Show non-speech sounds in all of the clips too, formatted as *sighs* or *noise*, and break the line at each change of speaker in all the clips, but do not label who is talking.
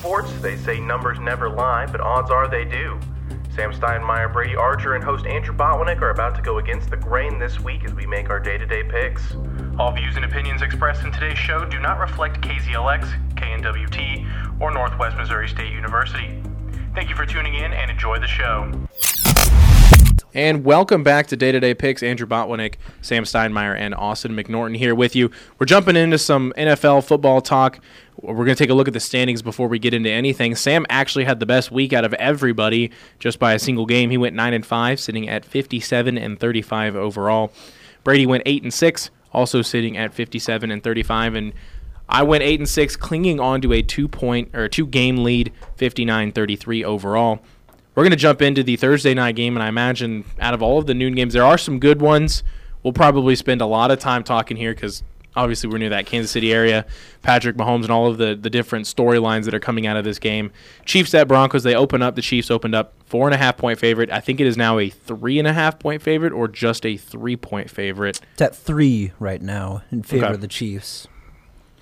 sports, they say numbers never lie, but odds are they do. Sam Steinmeier, Brady Archer, and host Andrew Botwinick are about to go against the grain this week as we make our day to day picks. All views and opinions expressed in today's show do not reflect KZLX, KNWT, or Northwest Missouri State University. Thank you for tuning in and enjoy the show.
And welcome back to Day to Day Picks. Andrew Botwinick, Sam Steinmeier, and Austin McNorton here with you. We're jumping into some NFL football talk. We're going to take a look at the standings before we get into anything. Sam actually had the best week out of everybody just by a single game. He went 9 and 5, sitting at 57 and 35 overall. Brady went 8 and 6, also sitting at 57 and 35 and I went 8 and 6 clinging on to a 2 point or 2 game lead, 59-33 overall. We're going to jump into the Thursday night game, and I imagine out of all of the noon games, there are some good ones. We'll probably spend a lot of time talking here because obviously we're near that Kansas City area. Patrick Mahomes and all of the, the different storylines that are coming out of this game. Chiefs at Broncos, they open up. The Chiefs opened up four and a half point favorite. I think it is now a three and a half point favorite or just a three point favorite.
It's at three right now in favor okay. of the Chiefs,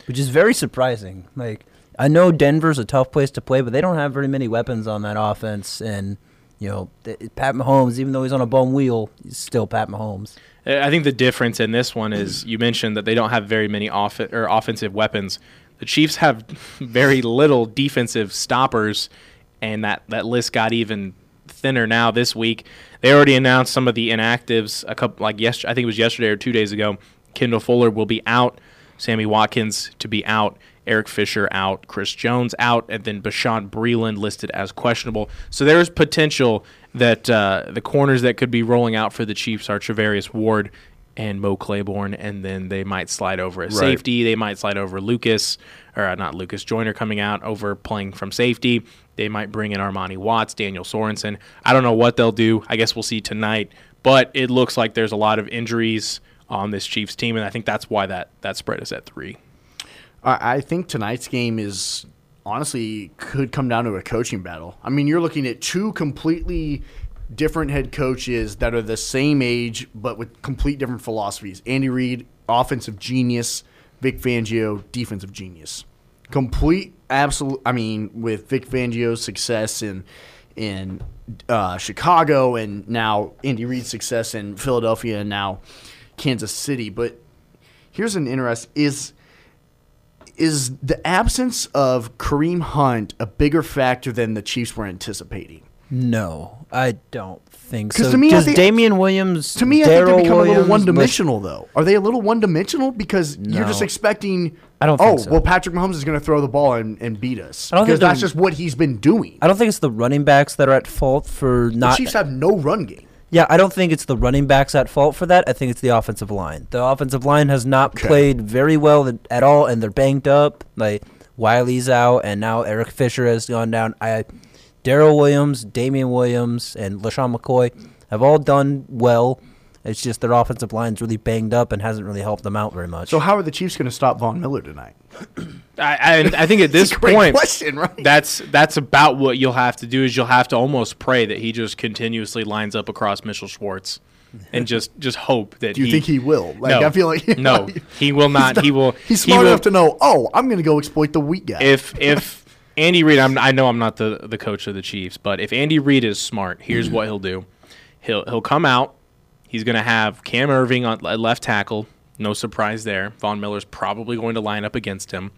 which is very surprising. Like I know Denver's a tough place to play, but they don't have very many weapons on that offense. And you know, Pat Mahomes, even though he's on a bum wheel, he's still Pat Mahomes.
I think the difference in this one is you mentioned that they don't have very many off- or offensive weapons. The Chiefs have *laughs* very little defensive stoppers, and that, that list got even thinner now this week. They already announced some of the inactives a couple like yesterday. I think it was yesterday or two days ago. Kendall Fuller will be out. Sammy Watkins to be out. Eric Fisher out, Chris Jones out, and then Bashaud Breeland listed as questionable. So there's potential that uh, the corners that could be rolling out for the Chiefs are Charvarius Ward and Mo Claiborne, and then they might slide over a right. safety. They might slide over Lucas, or uh, not Lucas Joyner coming out over playing from safety. They might bring in Armani Watts, Daniel Sorensen. I don't know what they'll do. I guess we'll see tonight. But it looks like there's a lot of injuries on this Chiefs team, and I think that's why that, that spread is at three.
I think tonight's game is honestly could come down to a coaching battle. I mean, you're looking at two completely different head coaches that are the same age but with complete different philosophies. Andy Reid, offensive genius, Vic Fangio, defensive genius. Complete absolute I mean, with Vic Fangio's success in in uh, Chicago and now Andy Reid's success in Philadelphia and now Kansas City. But here's an interest is is the absence of Kareem Hunt a bigger factor than the Chiefs were anticipating?
No, I don't think so. To me, Does Damien Williams?
To me, I think they become Williams, a little one-dimensional, though. Are they a little one-dimensional because no. you're just expecting?
I don't.
oh,
so.
well, Patrick Mahomes is going to throw the ball and, and beat us. I don't because that's just what he's been doing.
I don't think it's the running backs that are at fault for not.
The Chiefs have no run game.
Yeah, I don't think it's the running backs at fault for that. I think it's the offensive line. The offensive line has not okay. played very well at all, and they're banged up. Like Wylie's out, and now Eric Fisher has gone down. I, Darrel Williams, Damien Williams, and LeSean McCoy have all done well. It's just their offensive line's really banged up and hasn't really helped them out very much.
So how are the Chiefs going to stop Von Miller tonight? *clears throat*
I, I, I think at this point,
question, right?
that's that's about what you'll have to do. Is you'll have to almost pray that he just continuously lines up across Mitchell Schwartz, and *laughs* just just hope that.
Do you
he,
think he will? Like
no,
I feel like
no, *laughs* he will not.
Not,
he will. *laughs*
He's smart
he will,
enough to know. Oh, I'm going to go exploit the weak guy.
If if Andy Reid, I'm, i know I'm not the the coach of the Chiefs, but if Andy Reid is smart, here's mm-hmm. what he'll do. He'll he'll come out He's going to have Cam Erving on left tackle. No surprise there. Von Miller's probably going to line up against him.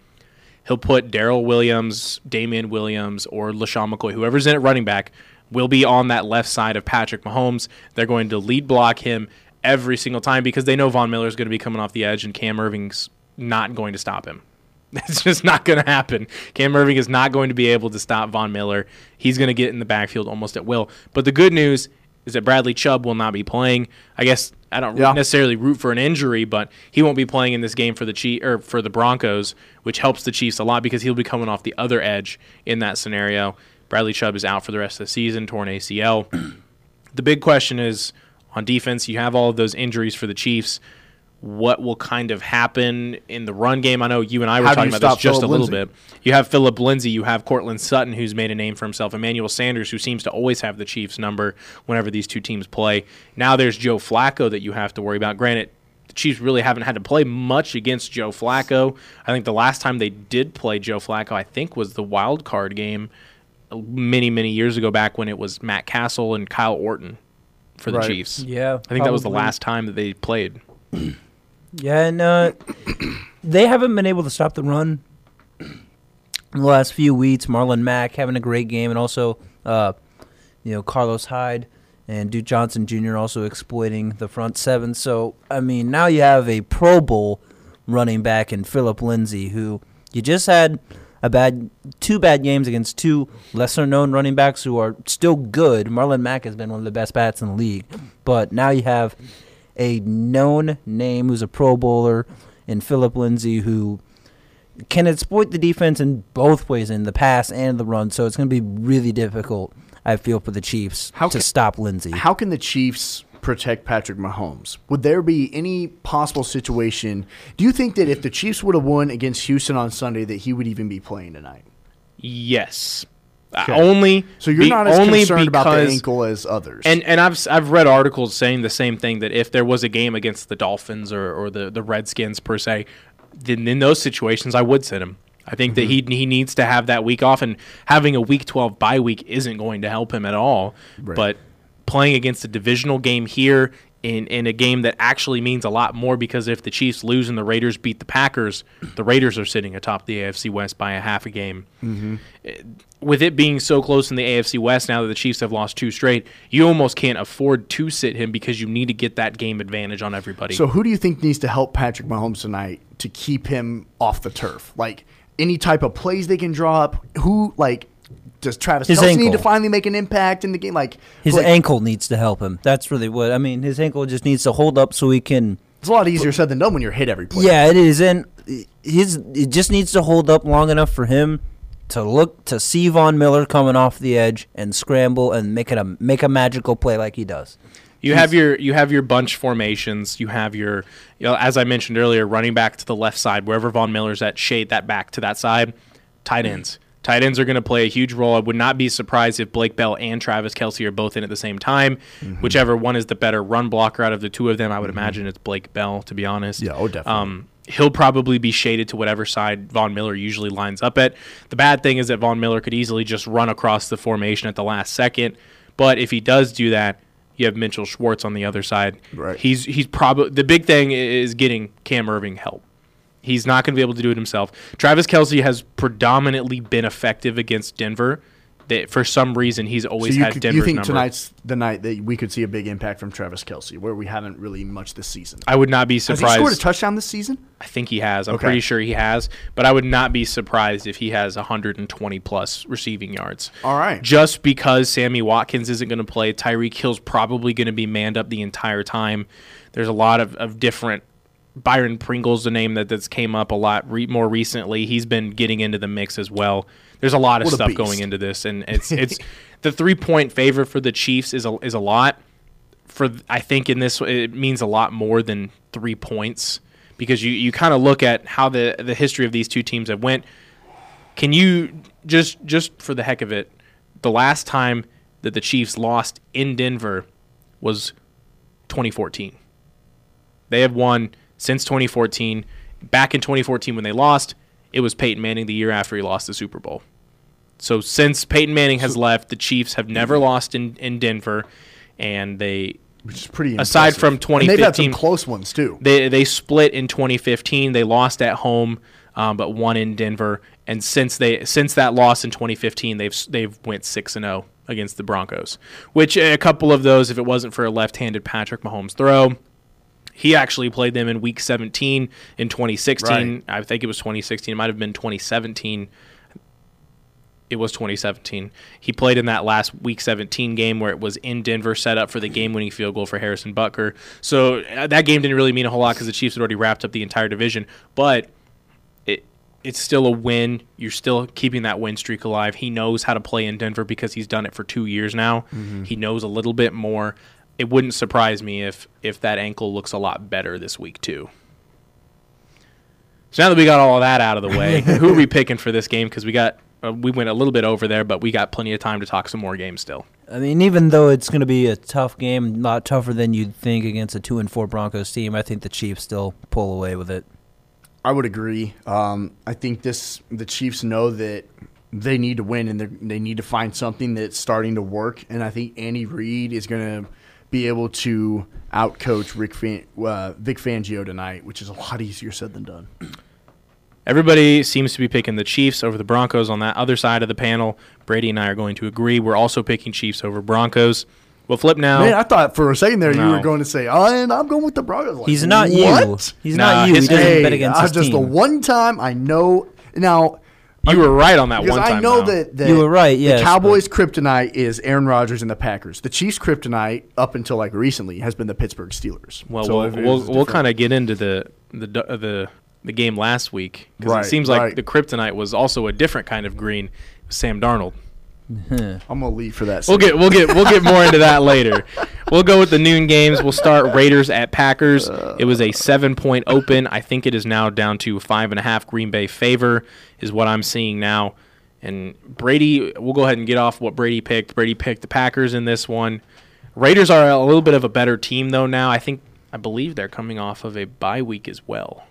He'll put Darrel Williams, Damien Williams, or LeSean McCoy, whoever's in at running back, will be on that left side of Patrick Mahomes. They're going to lead block him every single time because they know Von Miller's going to be coming off the edge and Cam Erving's not going to stop him. *laughs* It's just not going to happen. Cam Erving is not going to be able to stop Von Miller. He's going to get in the backfield almost at will. But the good news is that Bradley Chubb will not be playing. I guess I don't yeah. necessarily root for an injury, but he won't be playing in this game for the Chief or for the Broncos, which helps the Chiefs a lot because he'll be coming off the other edge in that scenario. Bradley Chubb is out for the rest of the season, torn ACL. *clears throat* the big question is on defense. You have all of those injuries for the Chiefs what will kind of happen in the run game. I know you and I were
How
talking about this just
Phillip
a little
Lindsay?
bit. You have Philip Lindsay, you have Courtland Sutton, who's made a name for himself, Emmanuel Sanders, who seems to always have the Chiefs' number whenever these two teams play. Now there's Joe Flacco that you have to worry about. Granted, the Chiefs really haven't had to play much against Joe Flacco. I think the last time they did play Joe Flacco, I think, was the wild card game many, many years ago back when it was Matt Cassel and Kyle Orton for the
Right.
Chiefs.
Yeah,
I think that was the last time that they played. *clears throat*
Yeah, and uh, they haven't been able to stop the run in the last few weeks. Marlon Mack having a great game, and also, uh, you know, Carlos Hyde and Duke Johnson Jr. also exploiting the front seven. So, I mean, now you have a Pro Bowl running back in Philip Lindsay, who you just had a bad two bad games against two lesser known running backs who are still good. Marlon Mack has been one of the best bats in the league, but now you have a known name who's a Pro Bowler in Philip Lindsay who can exploit the defense in both ways in the pass and the run. So it's going to be really difficult, I feel, for the Chiefs
How
to
can-
stop Lindsay.
How can the Chiefs protect Patrick Mahomes? Would there be any possible situation? Do you think that if the Chiefs would have won against Houston on Sunday, that he would even be playing tonight?
Yes. Uh,
Okay.
only
So you're
be-
not as
only
concerned about the
because-
ankle as others.
And and I've I've read articles saying the same thing that if there was a game against the Dolphins or, or the, the Redskins per se, then in those situations I would sit him. I think that he he needs to have that week off, and having a week twelve bye week isn't going to help him at all. But playing against a divisional game here in in a game that actually means a lot more because if the Chiefs lose and the Raiders beat the Packers, the Raiders are sitting atop the AFC West by a half a game mm-hmm. with it being so close in the AFC West now that the Chiefs have lost two straight, you almost can't afford to sit him because you need to get that game advantage on everybody.
so who do you think needs to help Patrick Mahomes tonight to keep him off the turf? Like any type of plays they can draw up? Who like does Travis
His
Kelsey need to finally make an impact in the game? Like
His
like,
ankle needs to help him. That's really what I mean. His ankle just needs to hold up so he can.
It's a lot easier said than done when you're hit every play.
Yeah, it is, and his it just needs to hold up long enough for him to look to see Von Miller coming off the edge and scramble and make it a make a magical play like he does.
you have your you have your bunch formations. You have your you know, as I mentioned earlier, running back to the left side wherever Von Miller's at, shade that back to that side. Tight ends. Tight ends are going to play a huge role. I would not be surprised if Blake Bell and Travis Kelce are both in at the same time. Whichever one is the better run blocker out of the two of them, I would imagine it's Blake Bell, to be honest.
Yeah, oh, definitely.
Um, he'll probably be shaded to whatever side Von Miller usually lines up at. The bad thing is that Von Miller could easily just run across the formation at the last second. But if he does do that, you have Mitchell Schwartz on the other side.
Right.
He's he's probably the big thing is getting Cam Erving help. He's not going to be able to do it himself. Travis Kelce has predominantly been effective against Denver. That for some reason he's always
you,
had
could,
Denver's
you think
number.
tonight's the night that we could see a big impact from Travis Kelce, where we haven't really much this season?
I would not be
Has he
surprised.
scored a touchdown this season?
I think he has. I'm
Okay.
pretty sure he has, but I would not be surprised if he has 120 plus receiving yards.
All right.
Just because Sammy Watkins isn't going to play, Tyreek Hill's probably going to be manned up the entire time. There's a lot of, of different. Byron Pringle's the name that that's came up a lot re- more recently. He's been getting into the mix as well. There's a lot of
What
stuff going into this, and *laughs* it's it's the three point favor for the Chiefs is a, is a lot for I think in this it means a lot more than three points because you, you kind of look at how the the history of these two teams have went. Can you just just for the heck of it, the last time that the Chiefs lost in Denver was 2014. They have won since 2014. Back in 2014 when they lost, it was Peyton Manning the year after he lost the Super Bowl. So since Peyton Manning has left, the Chiefs have never lost in, in Denver, and they
Which is pretty.
Aside
impressive.
from
And they've had some close ones too.
they they split in 2015. They lost at home, um, but won in Denver. And since they since that loss in 2015, they've they've went six and zero against the Broncos. Which a couple of those, if it wasn't for a left-handed Patrick Mahomes throw, he actually played them in Week 17 in 2016.
Right.
I think it was 2016. It might have been 2017 it was 2017. He played in that last Week 17 game where it was in Denver, set up for the game-winning field goal for Harrison Butker. So uh, that game didn't really mean a whole lot because the Chiefs had already wrapped up the entire division. But it it's still a win. You're still keeping that win streak alive. He knows how to play in Denver because he's done it for two years now. He knows a little bit more. It wouldn't surprise me if if that ankle looks a lot better this week too. So now that we got all of that out of the way, *laughs* who are we picking for this game? Because we got uh, we went a little bit over there, but we got plenty of time to talk some more games still.
I mean, even though it's going to be a tough game, a lot tougher than you'd think against a two and four Broncos team, I think the Chiefs still pull away with it.
I would agree. Um, I think this the Chiefs know that they need to win and they they need to find something that's starting to work. And I think Andy Reid is going to be able to outcoach Rick Fan, uh, Vic Fangio tonight, which is a lot easier said than done.
Everybody seems to be picking the Chiefs over the Broncos on that other side of the panel. Brady and I are going to agree. We're also picking Chiefs over Broncos. We'll flip now.
Man, I thought for a second there you were going to say, "Oh, and I'm going with the Broncos." Like,
He's not you. He's
Nah,
not you. He doesn't
Hey,
bet against
I
his
just the one time I know now
you were right on that
because
one time.
I know
though.
that, that
You were right, yes,
the Cowboys' kryptonite is Aaron Rodgers and the Packers. The Chiefs' kryptonite up until like recently has been the Pittsburgh Steelers.
Well,
So
we'll we'll, we'll kind of get into the the uh, the the game last week because
Right,
it seems like
right.
the kryptonite was also a different kind of green. Sam Darnold. *laughs*
I'm gonna leave for that.
We'll get we'll get we'll get more into that later. *laughs* We'll go with the noon games. We'll start Raiders at Packers. It was a seven point open. I think it is now down to five and a half. Green Bay favor is what I'm seeing now. And Brady, we'll go ahead and get off what Brady picked. Brady picked the Packers in this one. Raiders are a little bit of a better team though now. I think I believe they're coming off of a bye week as well.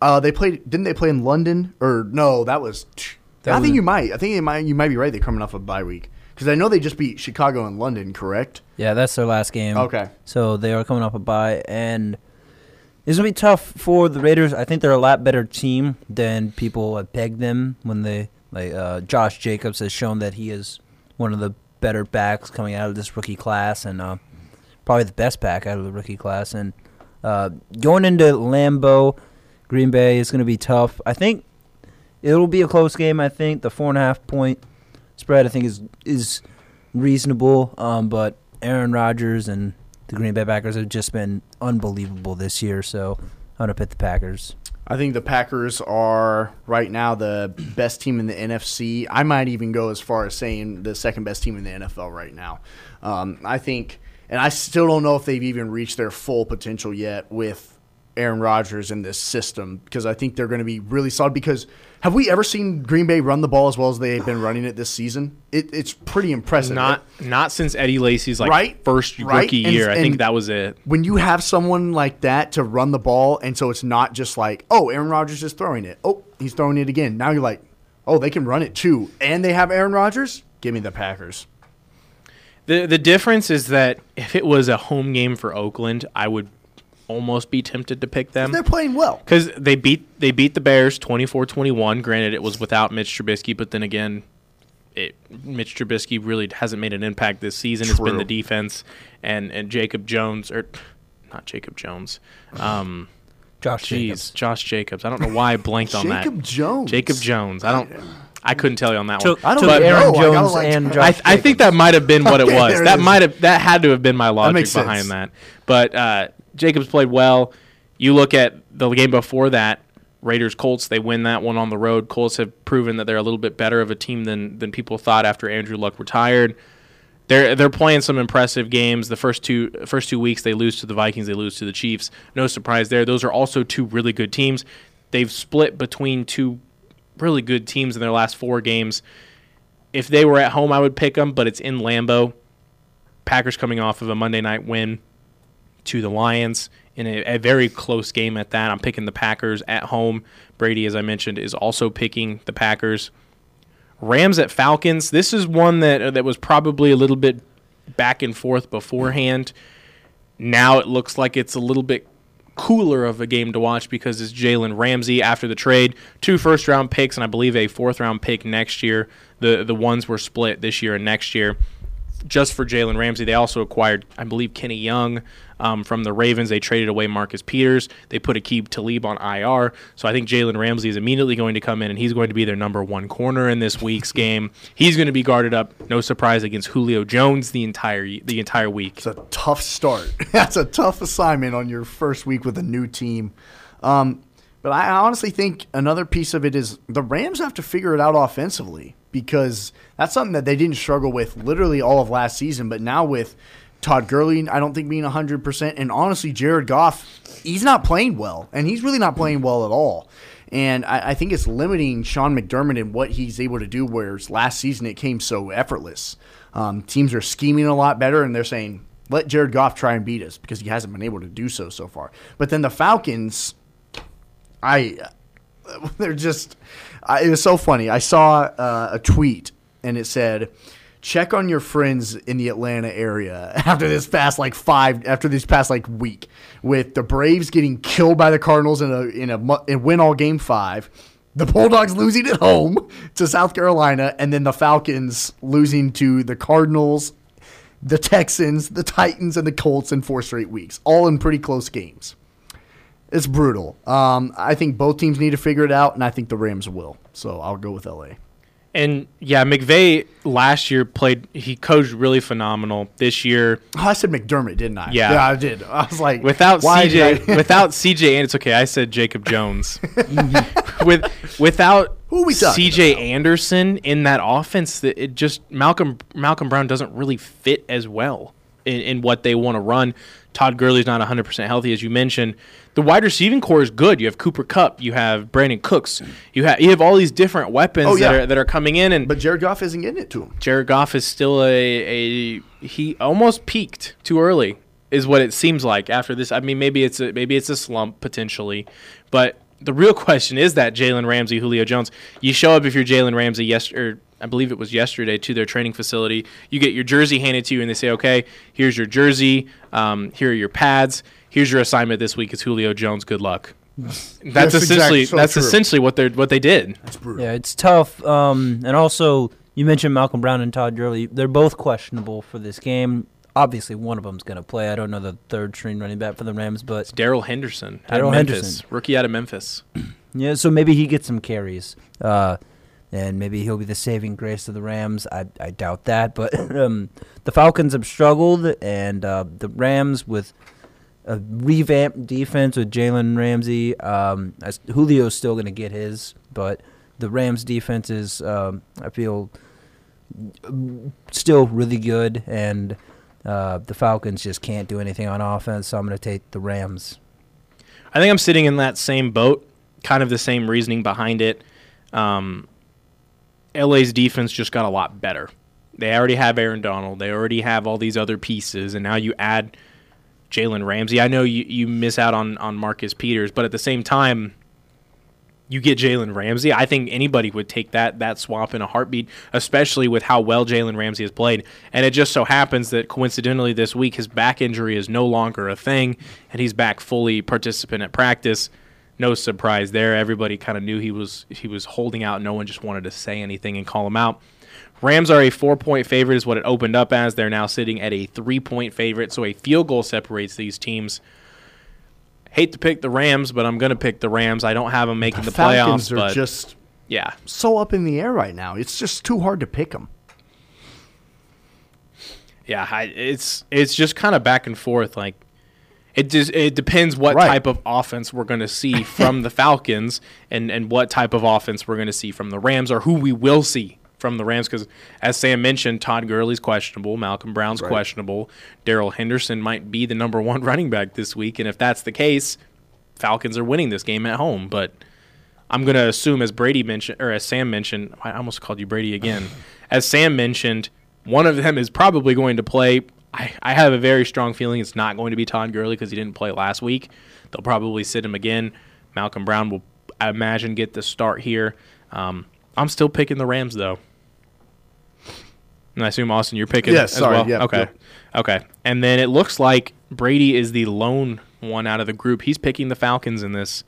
Uh, they played. Didn't they play in London? Or no, that was.
That
I think you might. I think you might. You might be right. They're coming off a bye week because I know they just beat Chicago and London. Correct.
Yeah, that's their last game.
Okay.
So they are coming off a bye, and it's gonna be tough for the Raiders. I think they're a lot better team than people have pegged them when they like. Uh, Josh Jacobs has shown that he is one of the better backs coming out of this rookie class, and uh, probably the best back out of the rookie class. And uh, going into Lambeau, Green Bay is gonna be tough. I think it'll be a close game. I think the four and a half point spread I think is is reasonable. Um, but Aaron Rodgers and the Green Bay Packers have just been unbelievable this year. So I'm gonna pick the Packers.
I think the Packers are right now the best team in the NFC. I might even go as far as saying the second best team in the NFL right now. Um, I think, and I still don't know if they've even reached their full potential yet with Aaron Rodgers in this system because I think they're going to be really solid. Because have we ever seen Green Bay run the ball as well as they've been running it this season? It, it's pretty impressive.
Not not since Eddie Lacy's like
Right,
first
right,
rookie
and-
year. I think that was it.
when you have someone like that to run the ball, and so it's not just like, oh, Aaron Rodgers is throwing it. Oh, he's throwing it again. Now you're like, oh, they can run it too, and they have Aaron Rodgers. Give me the Packers.
The the difference is that if it was a home game for Oakland, I would almost be tempted to pick them
They're playing well.
because they beat they beat the Bears 24-21. Granted, it was without Mitch Trubisky, but then again, it, Mitch Trubisky really hasn't made an impact this season. It's been the defense and and Jacob Jones or not Jacob Jones. Um,
Josh
Jeez,
Jacobs.
Josh Jacobs. I don't know why I blanked on that.
Jacob Jones.
Jacob Jones. I don't. I couldn't tell you on that
Took,
one.
I don't
took
know.
Aaron
I
Jones
like-
and Josh.
I, I think that might have been what it *laughs*
Okay,
was.
there it
That
is.
might have that had to have been my logic
makes sense.
behind that. But uh, Jacobs played well. You look at the game before that, Raiders Colts. They win that one on the road. Colts have proven that they're a little bit better of a team than than people thought after Andrew Luck retired. They're they're playing some impressive games. The first two first two weeks they lose to the Vikings, they lose to the Chiefs. No surprise there. Those are also two really good teams. They've split between two really good teams in their last four games. If they were at home, I would pick them, but it's in Lambeau. Packers coming off of a Monday night win to the Lions in a, a very close game at that. I'm picking the Packers at home. Brady, as I mentioned, is also picking the Packers. Rams at Falcons. This is one that uh, that was probably a little bit back and forth beforehand. Now it looks like it's a little bit cooler of a game to watch because it's Jalen Ramsey after the trade, two first round picks and I believe a fourth round pick next year. The the ones were split this year and next year. Just for Jalen Ramsey, they also acquired, I believe, Kenny Young um, from the Ravens. They traded away Marcus Peters. They put Aqib Talib on IR. So I think Jalen Ramsey is immediately going to come in and he's going to be their number one corner in this week's *laughs* game. He's going to be guarded up, no surprise, against Julio Jones the entire the entire week.
It's a tough start. *laughs* That's a tough assignment on your first week with a new team. Um, but I honestly think another piece of it is the Rams have to figure it out offensively because that's something that they didn't struggle with literally all of last season. But now with Todd Gurley, I don't think being 100%, and honestly, Jared Goff, he's not playing well, and he's really not playing well at all. And I, I think it's limiting Sean McDermott in what he's able to do, whereas last season it came so effortless. Um, teams are scheming a lot better, and they're saying, let Jared Goff try and beat us because he hasn't been able to do so so far. But then the Falcons, I, *laughs* they're just, I, it was so funny. I saw uh, a tweet and it said, check on your friends in the Atlanta area *laughs* after this past like five after this past like week. With the Braves getting killed by the Cardinals in a in a win all game 5 the Bulldogs losing at home to South Carolina and then the Falcons losing to the Cardinals the Texans the Titans and the Colts in four straight weeks. All in pretty close games it's brutal um, I think both teams need to figure it out and I think the Rams will so I'll go with LA
And yeah, McVay last year played. He coached really phenomenal. This year,
Oh, I said McDermott, didn't I?
Yeah.
yeah, I did. I was like,
without CJ, *laughs* *laughs* without CJ, and it's okay. I said Jacob Jones. *laughs* With without
Who we
CJ Anderson in that offense, that it just Malcolm Malcolm Brown doesn't really fit as well in, in what they want to run. Todd Gurley's not 100% healthy, as you mentioned. The wide receiving core is good. You have Cooper Kupp, you have Brandin Cooks, you have you have all these different weapons
Oh, yeah.
that are that are coming in, and
but Jared Goff isn't getting it to him.
Jared Goff is still a, a he almost peaked too early is what it seems like after this. I mean, maybe it's a maybe it's a slump potentially, but the real question is that Jalen Ramsey, Julio Jones. You show up if you're Jalen Ramsey. yesterday. I believe it was yesterday to their training facility. You get your jersey handed to you, and they say, "Okay, here's your jersey. Um, here are your pads. Here's your assignment this week. It's Julio Jones. Good luck." *laughs* That's,
That's
essentially
exact- so
that's
true.
essentially what they what they did.
That's brutal.
Yeah, it's tough. Um, and also, you mentioned Malcolm Brown and Todd Gurley. They're both questionable for this game. Obviously, one of them's going to play. I don't know the third string running back for the Rams, but
Darrell Henderson, out of
Darrell
Memphis,
Henderson.
rookie out of Memphis. *clears throat*
yeah, so maybe he gets some carries. Uh, and maybe he'll be the saving grace of the Rams. I, I doubt that. But *laughs* um, the Falcons have struggled, and uh, the Rams with a revamped defense with Jalen Ramsey. Um, Julio's still going to get his, but the Rams defense is, um, I feel, still really good, and uh, the Falcons just can't do anything on offense. So I'm going to take the Rams.
I think I'm sitting in that same boat, kind of the same reasoning behind it. Um, LA's defense just got a lot better. They already have Aaron Donald. They already have all these other pieces, and now you add Jalen Ramsey. I know you, you miss out on, on Marcus Peters, but at the same time, you get Jalen Ramsey. I think anybody would take that that swap in a heartbeat, especially with how well Jalen Ramsey has played. And it just so happens that coincidentally this week his back injury is no longer a thing, and he's back fully participant at practice. No surprise there. Everybody kind of knew he was he was holding out. No one just wanted to say anything and call him out. Rams are a four point favorite, is what it opened up as. They're now sitting at a three point favorite, so a field goal separates these teams. Hate to pick the Rams, but I'm going to pick the Rams. I don't have them making the,
Falcons
playoffs,
are
but
just
yeah,
so up in the air right now. It's just too hard to pick them.
yeah, I, it's it's just kind of back and forth. Like it just it depends what
Right.
type of offense we're going to see from the *laughs* Falcons, and and what type of offense we're going to see from the Rams, or who we will see from the Rams. Because as Sam mentioned, Todd Gurley's questionable, Malcolm Brown's
Right.
questionable, Darrell Henderson might be the number one *laughs* running back this week, and if that's the case, Falcons are winning this game at home. But I'm going to assume, as Brady mentioned, or as Sam mentioned, I almost called you Brady again. *sighs* As Sam mentioned, one of them is probably going to play. I, I have a very strong feeling it's not going to be Todd Gurley because he didn't play last week. They'll probably sit him again. Malcolm Brown will, I imagine, get the start here. Um, I'm still picking the Rams, though. And I assume, Austin, you're picking
Yes,
as
sorry,
well?
yeah,
okay.
yeah.
Okay. And then it looks like Brady is the lone one out of the group. He's picking the Falcons in this.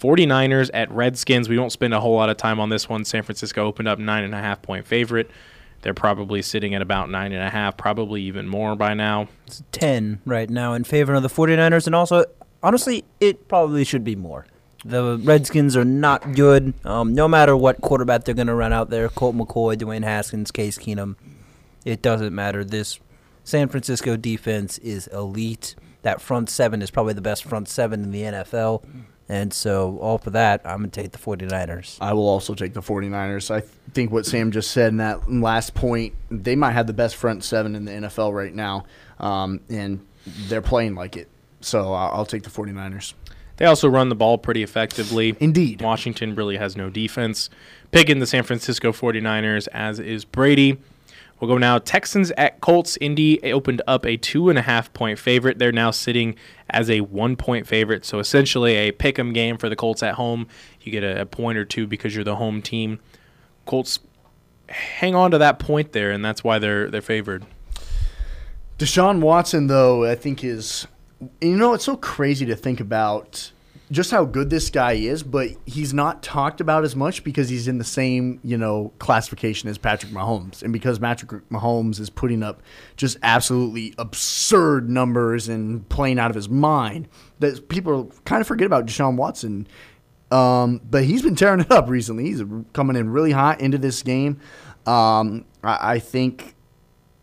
49ers at Redskins. We won't spend a whole lot of time on this one. San Francisco opened up nine and a half point favorite. They're probably sitting at about nine and a half, probably even more by now.
It's 10 right now in favor of the 49ers. And also, honestly, it probably should be more. The Redskins are not good. Um, no matter what quarterback they're going to run out there Colt McCoy, Dwayne Haskins, Case Keenum it doesn't matter. This San Francisco defense is elite. That front seven is probably the best front seven in the NFL. And so, all for that, I'm going to take the 49ers.
I will also take the 49ers. I th- think what Sam just said in that last point, they might have the best front seven in the NFL right now, um, and they're playing like it. So I'll, I'll take the 49ers.
They also run the ball pretty effectively.
Indeed.
Washington really has no defense. Picking the San Francisco 49ers, as is Brady. We'll go now. Texans at Colts. Indy opened up a two and a half point favorite. They're now sitting as a one point favorite. So essentially a pick 'em game for the Colts at home. You get a, a point or two because you're the home team. Colts hang on to that point there, and that's why they're they're favored.
Deshaun Watson, though, I think is, you know, it's so crazy to think about just how good this guy is, but he's not talked about as much because he's in the same, you know, classification as Patrick Mahomes. And because Patrick Mahomes is putting up just absolutely absurd numbers and playing out of his mind, that people kind of forget about Deshaun Watson. Um, but he's been tearing it up recently. He's coming in really hot into this game. Um, I, I think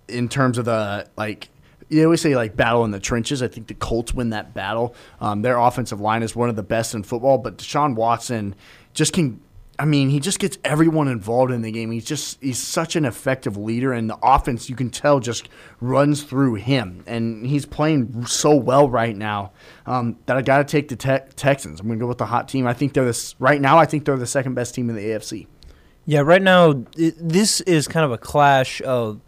in terms of the like you always say like battle in the trenches. I think the Colts win that battle. Um, their offensive line is one of the best in football, but Deshaun Watson just can. I mean, he just gets everyone involved in the game. He's just he's such an effective leader, and the offense you can tell just runs through him, and he's playing so well right now um, that I got to take the te- Texans. I'm going to go with the hot team. I think they're this right now. I think they're the second best team in the AFC.
Yeah, right now it, this is kind of a clash of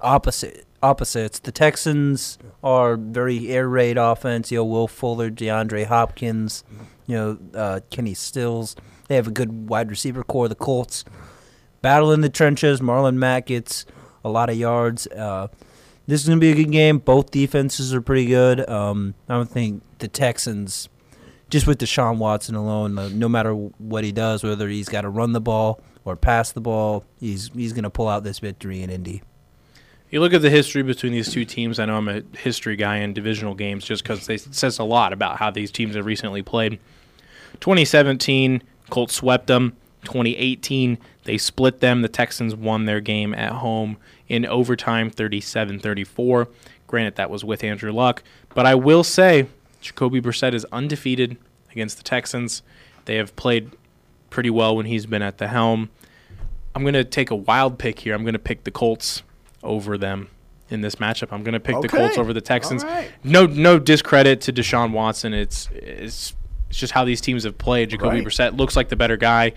opposite opposites. The Texans are very air raid offense. You know, Will Fuller, DeAndre Hopkins, you know, uh, Kenny Stills. They have a good wide receiver core. The Colts battle in the trenches. Marlon Mack gets a lot of yards. Uh, this is going to be a good game. Both defenses are pretty good. Um, I don't think the Texans, just with Deshaun Watson alone, uh, no matter what he does, whether he's got to run the ball or pass the ball, he's he's going to pull out this victory in Indy.
You look at the history between these two teams. I know I'm a history guy in divisional games just because it says a lot about how these teams have recently played. 2017, Colts swept them. 2018, they split them. The Texans won their game at home in overtime, 37 34. Granted, that was with Andrew Luck. But I will say, Jacoby Brissett is undefeated against the Texans. They have played pretty well when he's been at the helm. I'm going to take a wild pick here. I'm going to pick the Colts over them in this matchup. I'm going to pick okay. the Colts over the Texans. Right. No, no discredit to Deshaun Watson. It's it's it's just how these teams have played. Jacoby right. Brissett looks like the better guy,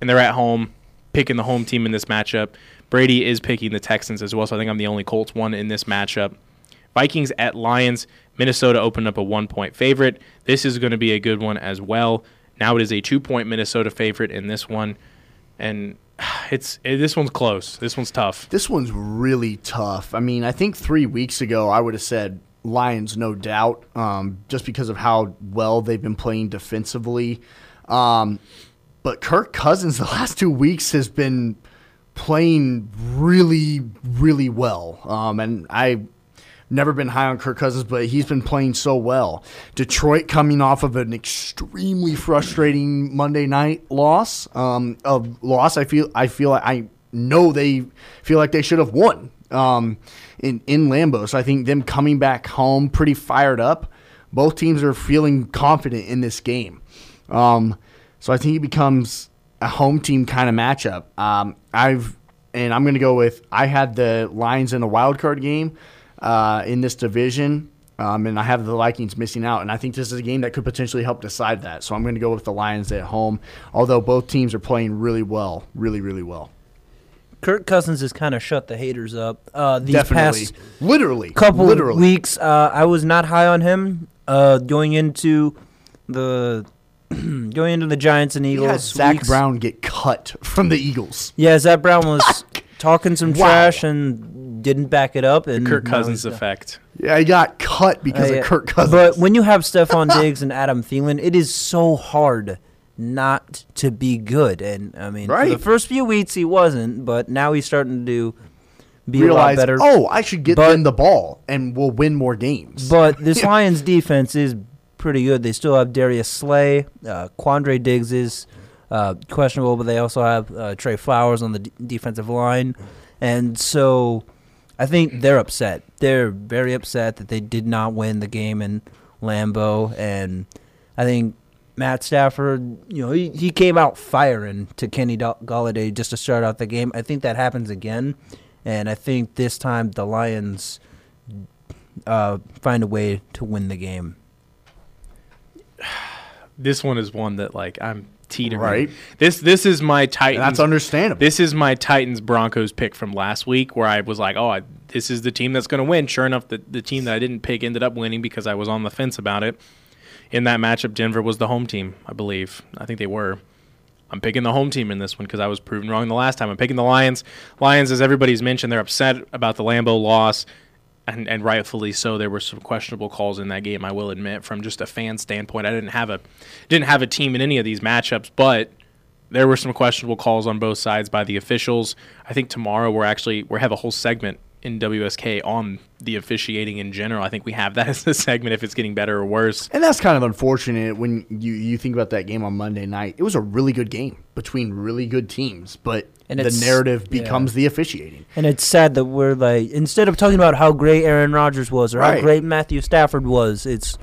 and they're at home picking the home team in this matchup. Brady is picking the Texans as well, so I think I'm the only Colts one in this matchup. Vikings at Lions. Minnesota opened up a one point favorite. This is going to be a good one as well. Now it is a two point Minnesota favorite in this one. And *sighs* it's it, this one's close. This one's tough.
This one's really tough. I mean, I think three weeks ago I would have said Lions, no doubt, um, just because of how well they've been playing defensively. Um, but Kirk Cousins *laughs* the last two weeks has been playing really, really well. Um, and I never been high on Kirk Cousins, but he's been playing so well. Detroit coming off of an extremely frustrating Monday night loss. Um, of loss, I feel I feel I know they feel like they should have won um, in in Lambeau. So I think them coming back home pretty fired up. Both teams are feeling confident in this game. Um, so I think it becomes a home team kind of matchup. Um, I've and I'm going to go with I had the Lions in the wild card game uh, in this division. Um, and I have the Vikings missing out, and I think this is a game that could potentially help decide that. So I'm going to go with the Lions at home, although both teams are playing really well, really, really well.
Kirk Cousins has kind of shut the haters up. Uh, these
Definitely,
past
literally,
couple
literally.
weeks, uh, I was not high on him uh, going into the *clears throat* going into the Giants and Eagles.
Zach weeks. Brown get cut from the Eagles.
Yeah, Zach Brown was talking some wow. trash and didn't back it up. And
the Kirk Cousins effect.
Yeah, he got cut because uh, yeah. of Kirk Cousins.
But when you have Stefon *laughs* Diggs and Adam Thielen, it is so hard not to be good. And I mean, right. for the first few weeks he wasn't, but now he's starting to be Realize, a lot better.
Oh, I should get but, them the ball, and we'll win more games.
But this *laughs* Lions defense is pretty good. They still have Darius Slay, uh, Quandre Diggs is uh, questionable, but they also have uh, Trey Flowers on the d- defensive line, and so I think they're upset. They're very upset that they did not win the game in Lambeau, and I think Matt Stafford, you know, he, he came out firing to Kenny Golladay just to start out the game. I think that happens again, and I think this time the Lions uh, find a way to win the game. *sighs*
this one is one that like I'm teetering.
Right.
This this is my Titans.
That's understandable.
This is my Titans Broncos pick from last week, where I was like, oh, I, this is the team that's going to win. Sure enough, the, the team that I didn't pick ended up winning because I was on the fence about it. In that matchup, Denver was the home team, I believe. I think they were. I'm picking the home team in this one because I was proven wrong the last time. I'm picking the Lions. Lions, as everybody's mentioned, they're upset about the Lambeau loss, and, and rightfully so. There were some questionable calls in that game. I will admit, from just a fan standpoint, I didn't have a didn't have a team in any of these matchups, but there were some questionable calls on both sides by the officials. I think tomorrow we're actually we have a whole segment in WSK on the officiating in general. I think we have that *laughs* as a segment if it's getting better or worse.
And that's kind of unfortunate when you, you think about that game on Monday night. It was a really good game between really good teams, but
And
the
it's-
narrative
yeah.
becomes the officiating.
And it's sad that we're like instead of talking about how great Aaron Rodgers was or how great Matthew Stafford was, it's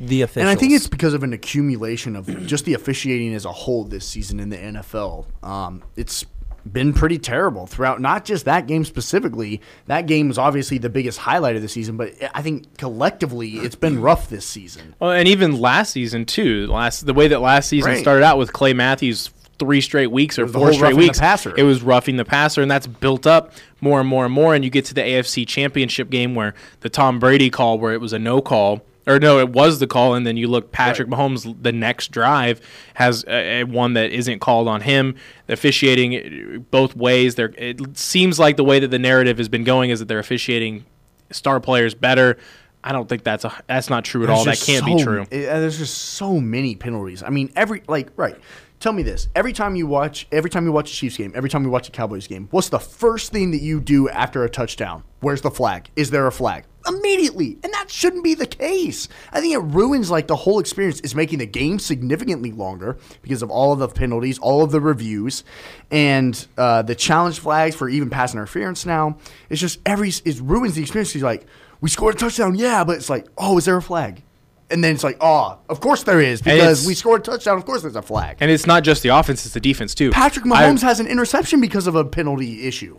the officials.
And I think it's because of an accumulation of just the officiating as a whole this season in the NFL. Um, it's been pretty terrible throughout, not just that game specifically. That game was obviously the biggest highlight of the season, but I think collectively it's been rough this season.
Well, and even last season too. Last the way that last season
Right.
started out with Clay Matthews three straight weeks or four straight weeks.
passer.
It was roughing the passer, and that's built up more and more and more. And you get to the AFC Championship game where the Tom Brady call, where it was a no call. Or no, it was the call, and then you look. Patrick Mahomes, the next drive has a, a one that isn't called on him. Officiating both ways. There, it seems like the way that the narrative has been going is that they're officiating star players better. I don't think that's a that's not true at all. That can't
just
be true.
uh, There's just so many penalties. I mean, every like right. Tell me this: every time you watch, every time you watch a Chiefs game, every time you watch a Cowboys game, what's the first thing that you do after a touchdown? Where's the flag? Is there a flag? Immediately, and that shouldn't be the case. I think it ruins like the whole experience. Is making the game significantly longer because of all of the penalties, all of the reviews, and uh, the challenge flags for even pass interference. Now it's just every it ruins the experience. He's like, we scored a touchdown, yeah, but it's like, oh, is there a flag? And then it's like, oh, of course there is because we scored a touchdown. Of course there's a flag.
And it's not just the offense; it's the defense too.
Patrick
I-
Mahomes has an interception because of a penalty issue.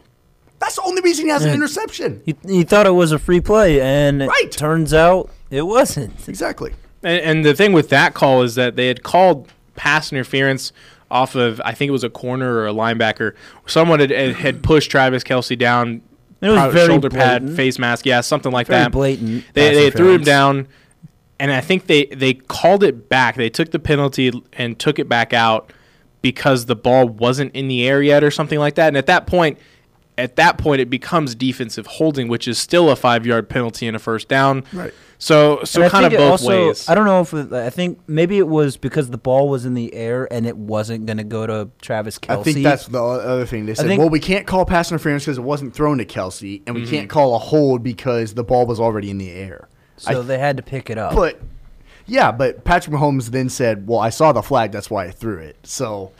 That's the only reason he has an interception.
he, he thought it was a free play, and
Right.
it turns out it wasn't.
Exactly.
and, and the thing with that call is that they had called pass interference off of I think it was a corner or a linebacker. Someone had, had, had pushed Travis Kelce down.
It was
pro-
very
shoulder pad,
blatant.
face mask, yeah, something like
Very
that.
blatant
They they threw him down, and I think they they called it back. They took the penalty and took it back out because the ball wasn't in the air yet or something like that. And at that point, at that point, it becomes defensive holding, which is still a five yard penalty and a first down.
Right.
So so
And
kind of both
also,
ways.
I don't know if it, I think maybe it was because the ball was in the air and it wasn't going to go to Travis Kelce.
I think that's the other thing. They said,
think-
well, we can't call pass interference because it wasn't thrown to Kelce, and we can't mm-hmm. call a hold because the ball was already in the air.
so
I-
they had to pick it up.
But yeah, but Patrick Mahomes then said, "Well, I saw the flag, that's why I threw it." So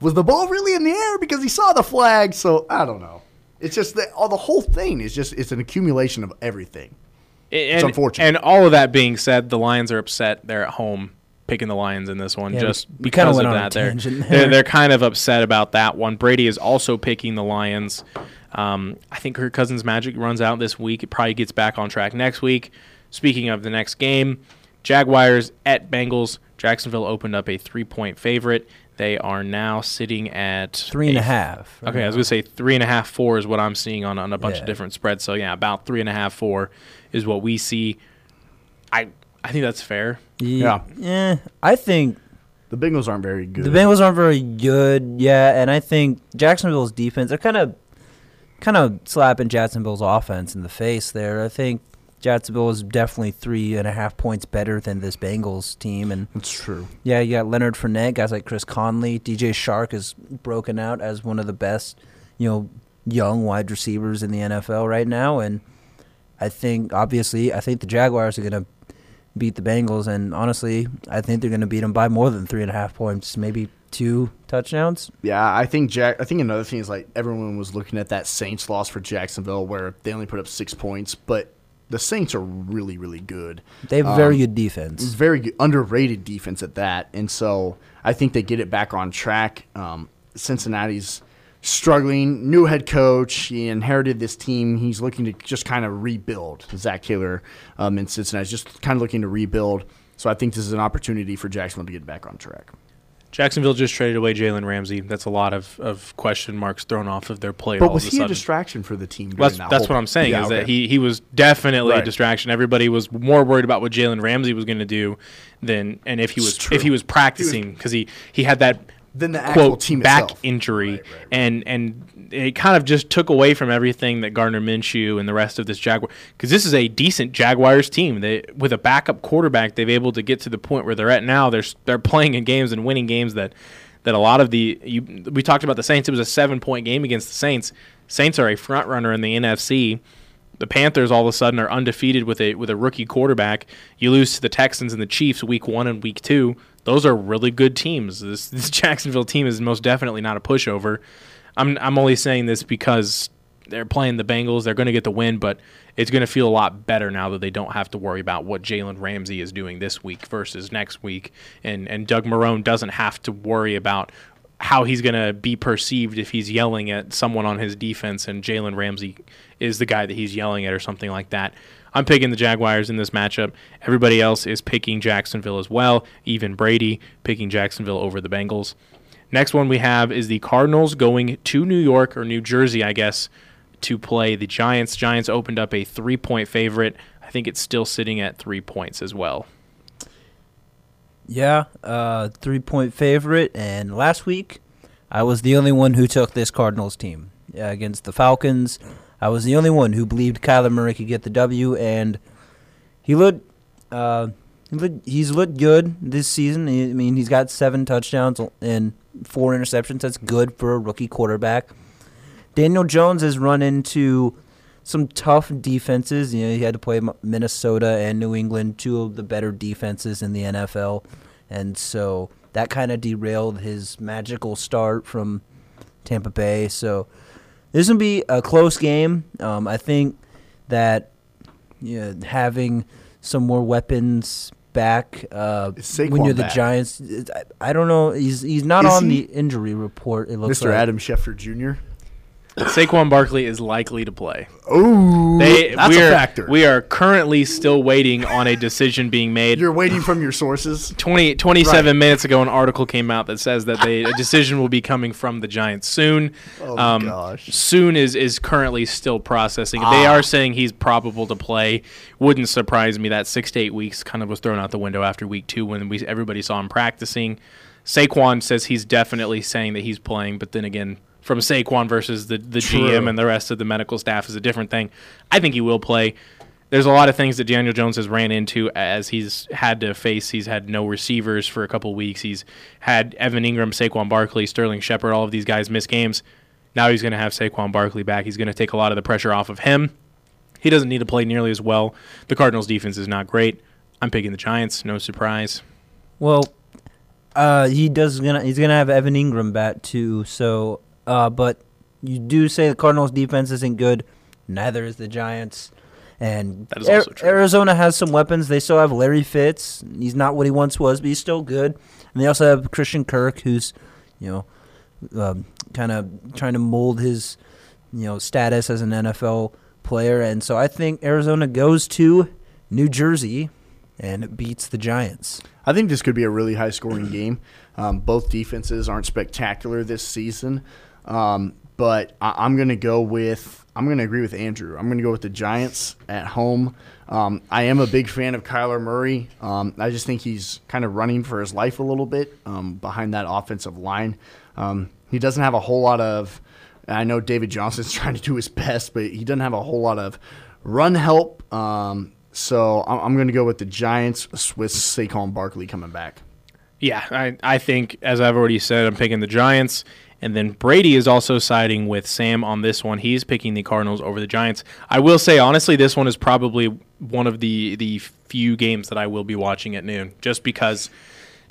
was the ball really in the air because he saw the flag? So I don't know. It's just that all the whole thing is just it's an accumulation of everything.
and,
unfortunate.
And all of that being said, the Lions are upset. They're at home picking the Lions in this one
Yeah,
just
we
because
went
of that. They're,
tangent
they're they're kind of upset about that one. Brady is also picking the Lions. Um, I think Kirk Cousins' magic runs out this week. It probably gets back on track next week. Speaking of the next game, Jaguars at Bengals. Jacksonville opened up a three-point favorite. They are now sitting at
three and a half.
Okay, I was gonna say three and a half, four is what I'm seeing on, on a bunch
Yeah.
of different spreads. So yeah, about three and a half, four is what we see. I I think that's fair.
Yeah.
Yeah. I think
The Bengals aren't very good.
the Bengals aren't very good. Yeah, and I think Jacksonville's defense. They're kind of, kind of slapping Jacksonville's offense in the face there. I think Jacksonville is definitely three and a half points better than this Bengals team, and
That's true.
Yeah, you got Leonard Fournette, guys like Chris Conley, DJ Chark is broken out as one of the best, you know, young wide receivers in the NFL right now, and I think obviously I think the Jaguars are gonna beat the Bengals, and honestly, I think they're gonna beat them by more than three and a half points, maybe two touchdowns.
Yeah, I think Jack. I think another thing is like everyone was looking at that Saints loss for Jacksonville where they only put up six points, but the Saints are really, really good.
They have
Um,
very good defense.
very good, underrated defense at that, and so I think they get it back on track. Um, Cincinnati's struggling, new head coach. He inherited this team. He's looking to just kind of rebuild. Zac Taylor um, in Cincinnati is just kind of looking to rebuild. So I think this is an opportunity for Jacksonville to get back on track.
Jacksonville just traded away Jalen Ramsey. That's a lot of, of question marks thrown off of their play.
But
all
was
of a
he a distraction for the team? during
That's
that
that's what I'm saying.
Yeah,
is that he he was definitely a distraction. Everybody was more worried about what Jalen Ramsey was going to do than and if he was if he was practicing because he he had that
Than the actual
quote
team
back
itself.
injury
Right, right.
and and it kind of just took away from everything that Gardner Minshew and the rest of this Jaguar because this is a decent Jaguars team. They with a backup quarterback, they've able to get to the point where they're at now. They're they're playing in games and winning games that that a lot of the you, we talked about the Saints. It was a seven point game against the Saints. Saints are a front runner in the NFC. The Panthers all of a sudden are undefeated with a with a rookie quarterback. You lose to the Texans and the Chiefs week one and week two. Those are really good teams. This, *laughs* this Jacksonville team is most definitely not a pushover. I'm I'm only saying this because they're playing the Bengals. They're going to get the win, but it's going to feel a lot better now that they don't have to worry about what Jalen Ramsey is doing this week versus next week, and and Doug Marrone doesn't have to worry about how he's going to be perceived if he's yelling at someone on his defense and Jalen Ramsey is the guy that he's yelling at or something like that. I'm picking the Jaguars in this matchup. Everybody else is picking Jacksonville as well. Even Brady picking Jacksonville over the Bengals. Next one we have is the Cardinals going to New York or New Jersey, I guess, to play the Giants. Giants opened up a three point favorite. I think it's still sitting at three points as well.
Yeah, uh, three point favorite. And last week, I was the only one who took this Cardinals team uh, against the Falcons. I was the only one who believed Kyler Murray could get the W, and he looked. Uh, he looked- he's looked good this season. I mean, he's got seven touchdowns and four interceptions. That's good for a rookie quarterback. Daniel Jones has run into some tough defenses. You know, he had to play Minnesota and New England, two of the better defenses in the NFL, and so that kind of derailed his magical start from Tampa Bay. So this will be a close game. Um, I think that you know, having some more weapons back uh, when you're the
back?
Giants, I, I don't know. He's he's not
Is
on
he?
the injury report. It looks like
Mr.
like.
Adam Schefter Jr.
Saquon Barkley is likely to play.
Oh, that's
we
a
are,
factor.
We are currently still waiting on a decision being made.
You're waiting from your sources.
20, 27
Right.
minutes ago, an article came out that says that they, a decision will be coming from the Giants soon.
Oh
Um,
gosh.
Soon is, is currently still processing. They
Ah.
are saying he's probable to play. Wouldn't surprise me that six to eight weeks kind of was thrown out the window after week two when we everybody saw him practicing. Saquon says he's definitely saying that he's playing, but then again, from Saquon versus the, the
True.
GM and the rest of the medical staff is a different thing. I think he will play. There's a lot of things that Daniel Jones has ran into as he's had to face. He's had no receivers for a couple weeks. He's had Evan Engram, Saquon Barkley, Sterling Shepard, all of these guys miss games. Now he's going to have Saquon Barkley back. He's going to take a lot of the pressure off of him. He doesn't need to play nearly as well. The Cardinals' defense is not great. I'm picking the Giants. No surprise.
Well, uh, he does gonna he's gonna have Evan Engram back too. So, uh, but you do say the Cardinals' defense isn't good. Neither is the Giants. And
That is
Ar-
also true.
Arizona has some weapons. They still have Larry Fitz. He's not what he once was, but he's still good. And they also have Christian Kirk, who's, you know, um, kind of trying to mold his, you know, status as an NFL player. And so I think Arizona goes to New Jersey and beats the Giants.
I think this could be a really high scoring game. Um, both defenses aren't spectacular this season, um, but I- I'm going to go with. I'm going to agree with Andrew. I'm going to go with the Giants at home. Um, I am a big fan of Kyler Murray. Um, I just think he's kind of running for his life a little bit um, behind that offensive line. Um, he doesn't have a whole lot of. I know David Johnson's *laughs* trying to do his best, but he doesn't have a whole lot of run help. Um, so I'm, I'm going to go with the Giants with Saquon Barkley coming back.
Yeah, I, I think, as I've already said, I'm picking the Giants. And then Brady is also siding with Sam on this one. He's picking the Cardinals over the Giants. I will say, honestly, this one is probably one of the, the few games that I will be watching at noon, just because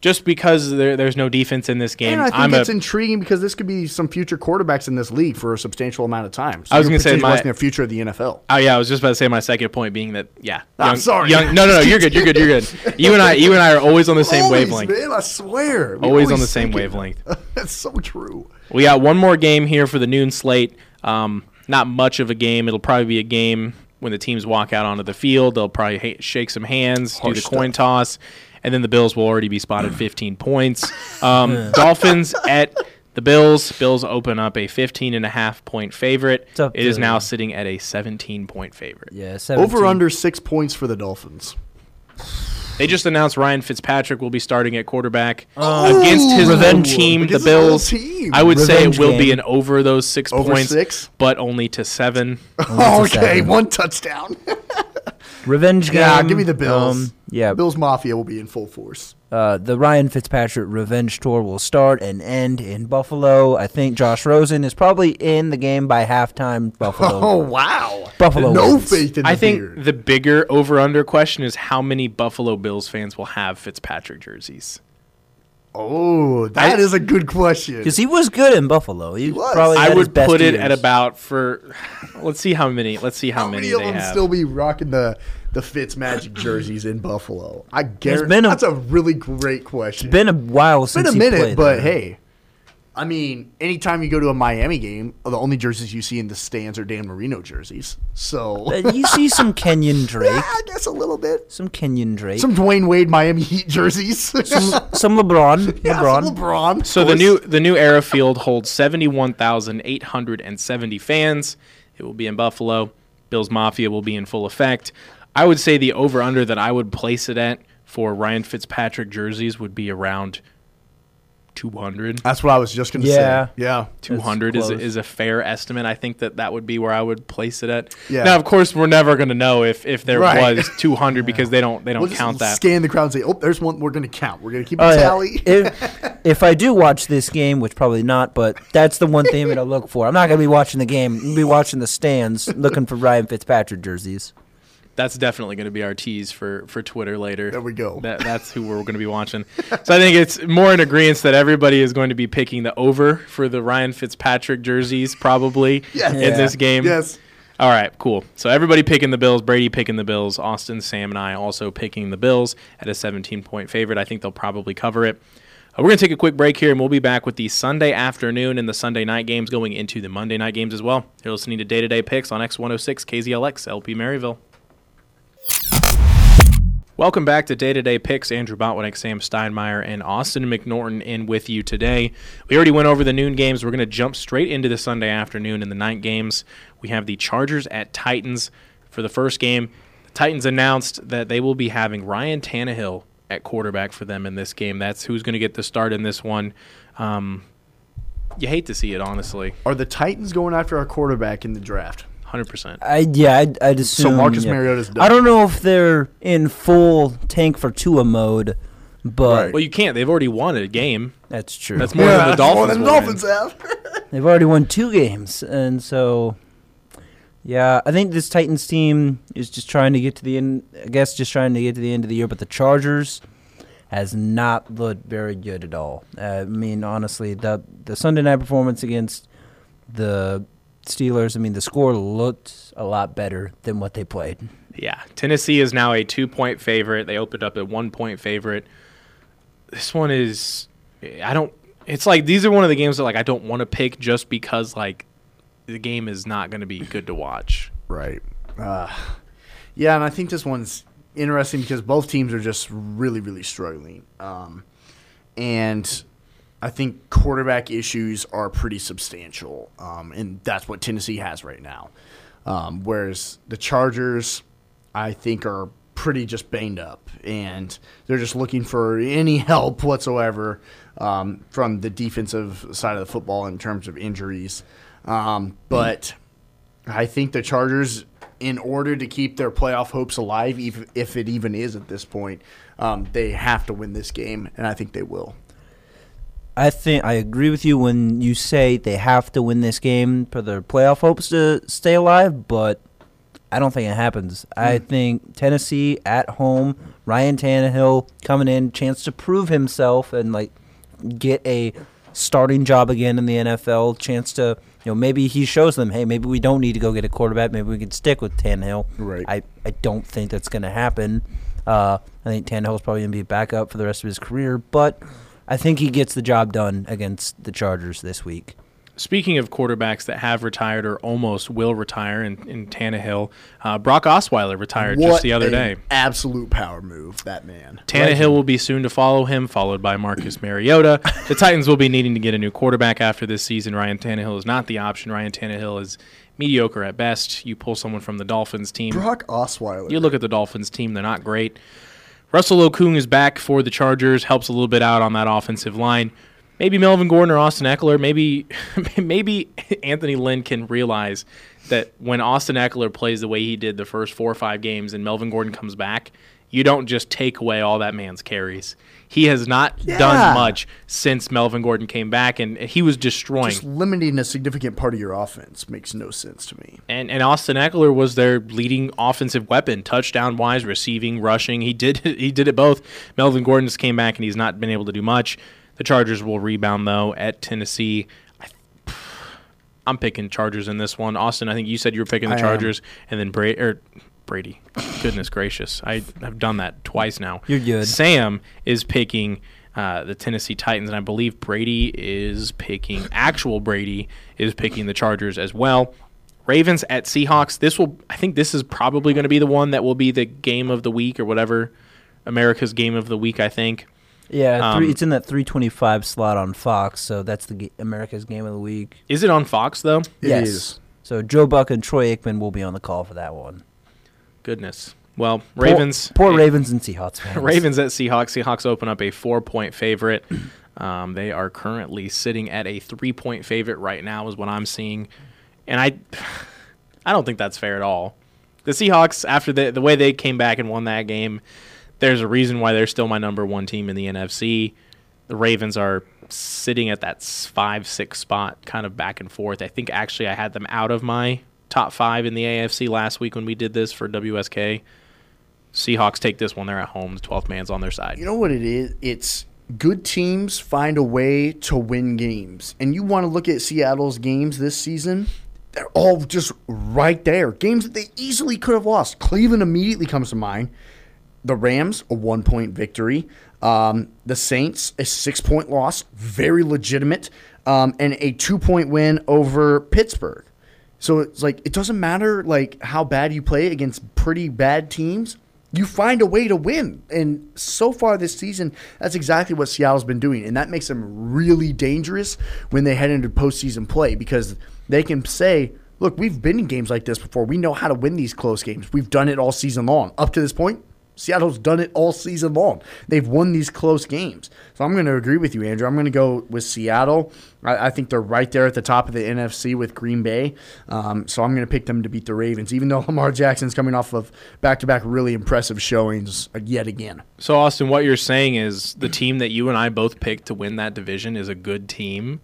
just because there, there's no defense in this game.
And I think
I'm
it's
a,
intriguing because this could be some future quarterbacks in this league for a substantial amount of time. So
I was gonna say my-
the future of the NFL.
Oh yeah, I was just about to say my second point being that yeah.
I'm sorry.
Young, no, no, no. You're good. You're good. You're good. *laughs* You and I, you and I are always on the same
Always,
wavelength.
man, I swear. We
Always on the same wavelength. *laughs*
That's so true.
We got one more game here for the noon slate. Um, not much of a game. It'll probably be a game when the teams walk out onto the field. They'll probably ha- shake some hands, do the coin
stuff.
toss, and then the Bills will already be spotted *clears throat* 15 points. Um, *laughs* Dolphins at the Bills. Bills open up a 15 and a half point favorite.
It's up
It is now sitting at a 17 point favorite.
Yeah, 17.
Over under six points for the Dolphins.
They just announced Ryan Fitzpatrick will be starting at quarterback
Oh,
against his own
revenge.
team, the
Against his
Bills.
team.
I would say it will be
game.
an over those six
Over
points,
six?
but only to seven.
Only to *laughs*
okay,
seven.
one touchdown. *laughs* *laughs*
Revenge game.
yeah, give me the Bills.
Um, yeah,
Bills Mafia will be in full force.
uh, the Ryan Fitzpatrick revenge tour will start and end in Buffalo. I think Josh Rosen is probably in the game by halftime. Buffalo. *laughs*
Oh wow,
Buffalo
No
wins.
faith in the
I think
beard.
the bigger over under question is how many Buffalo Bills fans will have Fitzpatrick jerseys.
Oh, that
I-
is a good question.
Because he was good in Buffalo. He,
was.
probably
I would put it at about for. Let's see how many. Let's see how,
How
many,
many of
they
them
have.
still be rocking the the Fitz Magic jerseys in Buffalo? I guarantee
been a-
that's a really great question.
It's Been a while
It's been a
he
minute,
played
but
there.
hey, I mean, anytime you go to a Miami game, the only jerseys you see in the stands are Dan Marino jerseys. So
Uh, you see some *laughs* Kenyan Drake,
yeah, I guess a little bit.
some Kenyan Drake,
Some Dwyane Wade Miami Heat jerseys.
some *laughs* LeBron,
yeah,
LeBron.
some LeBron.
So the new the new Era Field holds seventy one thousand eight hundred and seventy fans. It will be in Buffalo. Bills Mafia will be in full effect. I would say the over under that I would place it at for Ryan Fitzpatrick jerseys would be around two hundred.
That's what I was just gonna
Yeah.
say. Yeah.
200 is, is a fair estimate. I think that that would be where I would place it at.
Yeah.
Now, of course, we're never going to know if, if there
Right.
was *laughs* 200 because they don't they don't
We'll just
count that.
scan the crowd and say, "Oh, there's one. We're gonna count. We're gonna keep a
Oh, yeah.
tally."
If, if I do watch this game, which probably not, but that's the one thing that I look for. I'm not going to be watching the game. I'm going to be watching the stands, looking for Ryan Fitzpatrick jerseys.
That's definitely going to be our tease for, for Twitter later.
There we go.
That, that's who we're going to be watching. So I think it's more in agreement that everybody is going to be picking the over for the Ryan Fitzpatrick jerseys probably *laughs*
Yes.
in
Yeah.
this game.
yes.
All right, cool. So everybody picking the Bills, Brady picking the Bills, Austin, Sam, and I also picking the Bills at a 17 point favorite. I think they'll probably cover it. Uh, we're going to take a quick break here, and we'll be back with the Sunday afternoon and the Sunday night games going into the Monday night games as well. You're listening to Day to Day Picks on X106 KZLX LP Maryville. Welcome back to Day to Day Picks. Andrew Botwinick, Sam Steinmeier, and Austin McNorton in with you today. We already went over the noon games. We're going to jump straight into the Sunday afternoon and the night games. We have the Chargers at Titans for the first game. The Titans announced that they will be having Ryan Tannehill at quarterback for them in this game. That's who's going to get the start in this one. Um, you hate to see it, honestly.
Are the Titans going after our quarterback in the draft?
100%.
I yeah, I'd, I'd assume.
Marcus
yeah.
Mariota's done.
I don't know if they're in full tank for Tua mode, but
Right.
Well, you can't. They've already won a game.
that's true.
That's more than the
that's more
Dolphins.
than the. Dolphins have. *laughs*
They've already won two games, and so yeah, I think this Titans team is just trying to get to the end. I guess just trying to get to the end of the year, but the Chargers has not looked very good at all. Uh, I mean, honestly, the the Sunday night performance against the Steelers, I mean, the score looked a lot better than what they played.
Yeah, Tennessee is now a two point favorite. They opened up at one point favorite. This one is, I don't. It's like these are one of the games that like I don't want to pick just because like the game is not going to be good to watch.
Right. Uh, yeah, and I think this one's interesting because both teams are just really, really struggling. Um, and I think quarterback issues are pretty substantial, um, and that's what Tennessee has right now. Um, whereas the Chargers, I think, are pretty just banged up, and they're just looking for any *laughs* help whatsoever um, from the defensive side of the football in terms of injuries. Um, but I think the Chargers, in order to keep their playoff hopes alive, if, if it even is at this point, um, they have to win this game, and I think they will.
I think I agree with you when you say they have to win this game for their playoff hopes to stay alive, but I don't think it happens. I think Tennessee at home, Ryan Tannehill coming in, chance to prove himself and like get a starting job again in the NFL, chance to you know maybe he shows them, hey, maybe we don't need to go get a quarterback, maybe we can stick with Tannehill.
Right.
I I don't think that's going to happen. Uh, I think Tannehill's probably going to be back up for the rest of his career, but I think he gets the job done against the Chargers this week.
Speaking of quarterbacks that have retired or almost will retire in, in Tannehill, uh, Brock Osweiler retired just the other day.
Absolute power move, that man.
Tannehill will be soon to follow him, followed by Marcus Mariota. The *laughs* Titans will be needing to get a new quarterback after this season. Ryan Tannehill is not the option. Ryan Tannehill is mediocre at best. You pull someone from the Dolphins team.
Brock Osweiler.
You look at the Dolphins team; they're not great. Russell Okung is back for the Chargers, helps a little bit out on that offensive line. Maybe Melvin Gordon or Austin Ekeler. Maybe *laughs* maybe Anthony Lynn can realize that when Austin Ekeler plays the way he did the first four or five games, and Melvin Gordon comes back, you don't just take away all that man's carries. He has not
Yeah.
done much since Melvin Gordon came back, and he was destroying.
Just limiting a significant part of your offense makes no sense to me.
And and Austin Ekeler was their leading offensive weapon, touchdown wise, receiving, rushing. He did *laughs* he did it both. Melvin Gordon just came back and he's not been able to do much. The Chargers will rebound though at Tennessee. I, *sighs* I'm picking Chargers in this one. Austin, I think you said you were picking the
I am.
Chargers, and then Bra- or Brady. Goodness gracious, I have done that twice now.
You're good.
Sam is picking uh, the Tennessee Titans, and I believe Brady is picking actual Brady is picking the Chargers as well. Ravens at Seahawks. This will, I think, this is probably going to be the one that will be the game of the week or whatever. America's game of the week, I think.
Yeah, three,
Um,
it's in that 325 slot on Fox, so that's the ga- America's game of the week.
Is it on Fox though?
It
yes.
is.
So Joe Buck and Troy Aikman will be on the call for that one.
Goodness. Well, Ravens.
Poor,
eh,
Ravens and Seahawks fans. *laughs*
Ravens at Seahawks. Seahawks open up a four-point favorite. Um, they are currently sitting at a three-point favorite right now, is what I'm seeing, and I, *sighs* I don't think that's fair at all. The Seahawks, after the the way they came back and won that game, there's a reason why they're still my number one team in the NFC. The Ravens are sitting at that five, six spot, kind of back and forth. I think actually I had them out of my top five in the AFC last week when we did this for WSK. Seahawks take this one. They're at home. The 12th man's on their side.
You know what it is? It's good teams find a way to win games. And you want to look at Seattle's games this season, they're all just right there. Games that they easily could have lost. Cleveland immediately comes to mind. The Rams, a one point victory. Um, the Saints, a six point loss, very legitimate. Um, and a two point win over Pittsburgh. So it's like it doesn't matter like how bad you play against pretty bad teams. You find a way to win. And so far this season, that's exactly what Seattle's been doing. And that makes them really dangerous when they head into postseason play because they can say, look, we've been in games like this before. We know how to win these close games. We've done it all season long. Up to this point, Seattle's done it all season long. They've won these close games. So I'm going to agree with you, Andrew. I'm going to go with Seattle. I, I think they're right there at the top of the NFC with Green Bay. Um, so I'm going to pick them to beat the Ravens, even though *laughs* Lamar Jackson's coming off of back to back really impressive showings yet again.
So, Austin, what you're saying is the team that you and I both picked to win that division is a good team.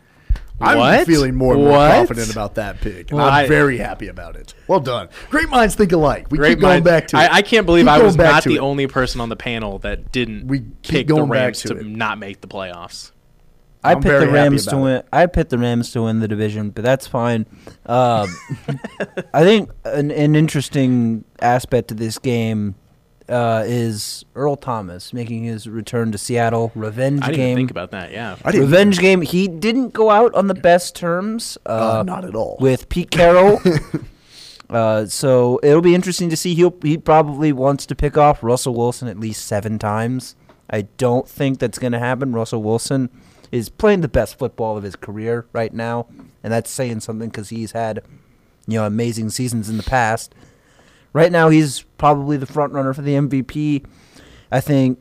I'm
What?
feeling more and more
What?
confident about that pick. and
Well,
I'm
I-
very happy about it. Well done. Great minds think alike. We
Great
keep going
mind.
back to it.
I, I can't believe
Keep
I was
back
not the
it.
only person on the panel that didn't
We keep
pick the
going back
Rams
to
to
it.
not make the playoffs.
I
I'm
picked the Rams to
about
win. I picked the Rams to win the division, but that's fine. Um, *laughs* I think an, an interesting aspect to this game uh, is Earl Thomas making his return to Seattle. Revenge
I didn't
game.
think about that. Yeah.
I didn't
Revenge game. He didn't go out on the best terms. Uh,
uh, not at all.
with Pete Carroll. *laughs* uh, so it'll be interesting to see. He'll he probably wants to pick off Russell Wilson at least seven times. I don't think that's going to happen. Russell Wilson is playing the best football of his career right now, and that's saying something because he's had you know amazing seasons in the past. Right now, he's probably the front runner for the MVP. I think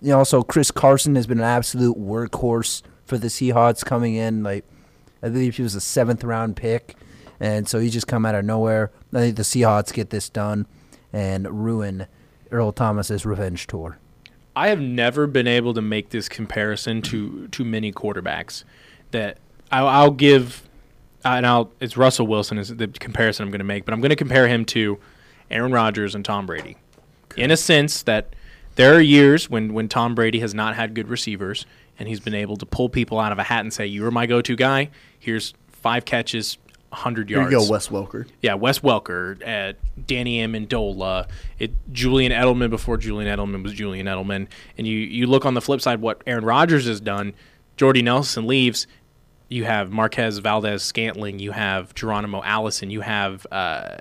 you know, also Chris Carson has been an absolute workhorse for the Seahawks coming in. Like, I believe he was a seventh round pick, and so he just come out of nowhere. I think the Seahawks get this done and ruin Earl Thomas's revenge tour.
I have never been able to make this comparison to to many quarterbacks. That I'll, I'll give, and I'll it's Russell Wilson is the comparison I'm going to make, but I'm going to compare him to Aaron Rodgers and Tom Brady, in a sense that there are years when when Tom Brady has not had good receivers and he's been able to pull people out of a hat and say, "You are my go-to guy. Here's five catches." 100 yards.
Here you go, Wes Welker.
Yeah, Wes Welker, uh, Danny Amendola, it, Julian Edelman before Julian Edelman was Julian Edelman, and you you look on the flip side what Aaron Rodgers has done. Jordy Nelson leaves. you have Marquez Valdes Scantling, you have Geronimo Allison, you have uh,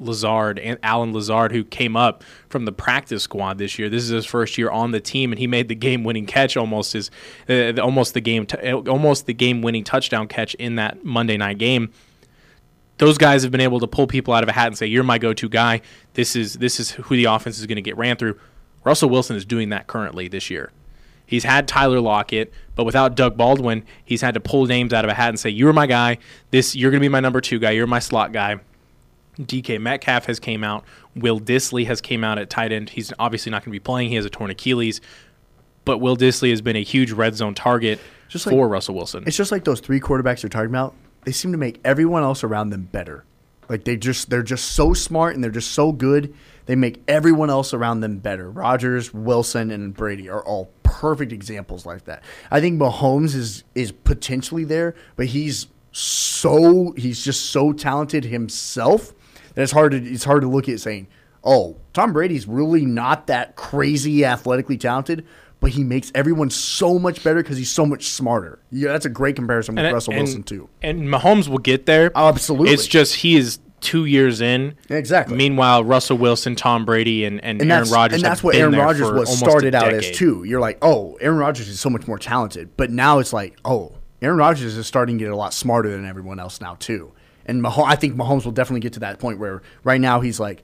Lazard and Allen Lazard, who came up from the practice squad this year. This is his first year on the team, and he made the game-winning catch almost his, uh, almost the game, t- almost the game-winning touchdown catch in that Monday night game. Those guys have been able to pull people out of a hat and say, "You're my go-to guy. This is this is who the offense is going to get ran through." Russell Wilson is doing that currently this year. He's had Tyler Lockett, but without Doug Baldwin, he's had to pull names out of a hat and say, "You're my guy. This you're going to be my number two guy. You're my slot guy." DK Metcalf has came out. Will Dissly has came out at tight end. He's obviously not going to be playing. He has a torn Achilles, but Will Dissly has been a huge red zone target
Just like-
for Russell Wilson.
It's just like those three quarterbacks you're talking about. They seem to make everyone else around them better. Like they just they're just so smart and they're just so good. They make everyone else around them better. Rodgers, Wilson, and Brady are all perfect examples like that. I think Mahomes is is potentially there, but he's so he's just so talented himself that it's hard to it's hard to look at saying, "Oh, Tom Brady's really not that crazy athletically talented." But he makes everyone so much better because he's so much smarter. Yeah, that's a great comparison with
And-
Russell
and-
Wilson too.
And Mahomes will get there.
Absolutely.
It's just he is two years in.
Exactly.
Meanwhile, Russell Wilson, Tom Brady, and, and,
and
Aaron Rodgers
and that's what Aaron Rodgers was started out as too. You're like, oh, Aaron Rodgers is so much more talented, but now it's like, oh, Aaron Rodgers is starting to get a lot smarter than everyone else now too. And Mah- I think Mahomes will definitely get to that point where right now he's like,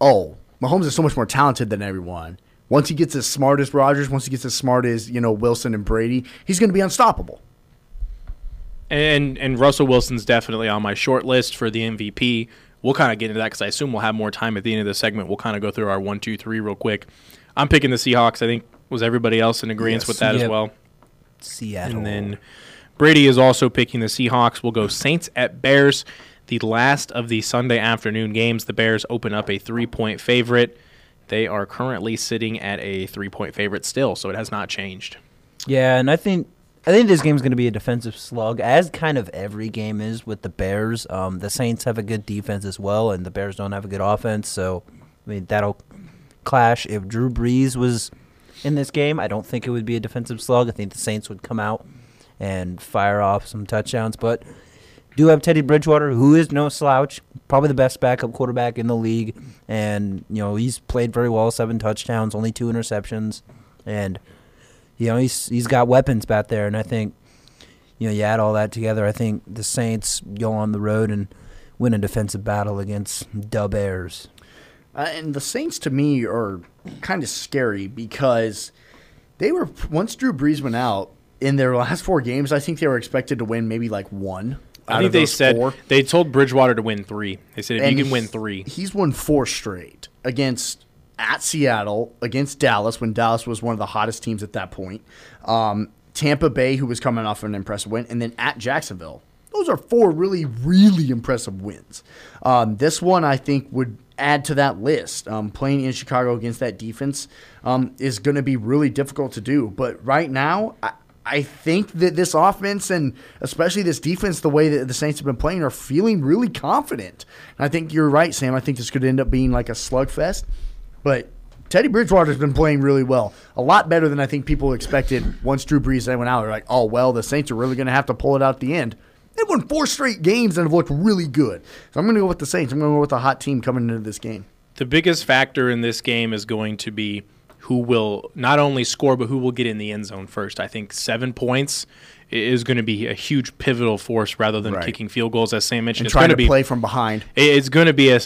oh, Mahomes is so much more talented than everyone. Once he gets as smart as Rodgers, once he gets as smart as you know Wilson and Brady, he's going to be unstoppable.
And and Russell Wilson's definitely on my short list for the MVP. We'll kind of get into that because I assume we'll have more time at the end of the segment. We'll kind of go through our one, two, three real quick. I'm picking the Seahawks. I think was everybody else in agreement
Yes.
with that as well.
Seattle.
And then Brady is also picking the Seahawks. We'll go Saints at Bears. The last of the Sunday afternoon games. The Bears open up a three point favorite. They are currently sitting at a three point favorite still, so it has not changed.
Yeah, and I think I think this game's going to be a defensive slug, as kind of every game is with the Bears. Um, the Saints have a good defense as well, and the Bears don't have a good offense. So, I mean, that'll clash. If Drew Brees was in this game, I don't think it would be a defensive slug. I think the Saints would come out and fire off some touchdowns, but do have Teddy Bridgewater, who is no slouch, probably the best backup quarterback in the league, and you know he's played very well, seven touchdowns, only two interceptions, and you know he's he's got weapons back there, and I think you know you add all that together, I think the Saints go on the road and win a defensive battle against the Bears.
Uh, and the Saints to me are kind of scary because they were once Drew Brees went out in their last four games. I think they were expected to win maybe like one.
I think they said
four.
they told Bridgewater to win three. They said if
And
you can win three,
He's won four straight against at Seattle, against Dallas when Dallas was one of the hottest teams at that point. Um, Tampa Bay, who was coming off an impressive win, and then at Jacksonville. Those are four really, really impressive wins. Um, this one, I think, would add to that list. Um, playing in Chicago against that defense um, is going to be really difficult to do. But right now, I, I think that this offense and especially this defense, the way that the Saints have been playing, are feeling really confident. And I think you're right, Sam. I think this could end up being like a slugfest. But Teddy Bridgewater's been playing really well, a lot better than I think people expected. Once Drew Brees went out, they're like, "Oh well, the Saints are really going to have to pull it out at the end." They won four straight games and have looked really good. So I'm going to go with the Saints. I'm going to go with a hot team coming into this game.
the biggest factor in this game is going to be who will not only score but who will get in the end zone first. I think seven points is going to be a huge pivotal force rather than
Right.
kicking field goals. As Sam mentioned,
And
it's
trying
going
to
to be
play from behind.
It's going to be a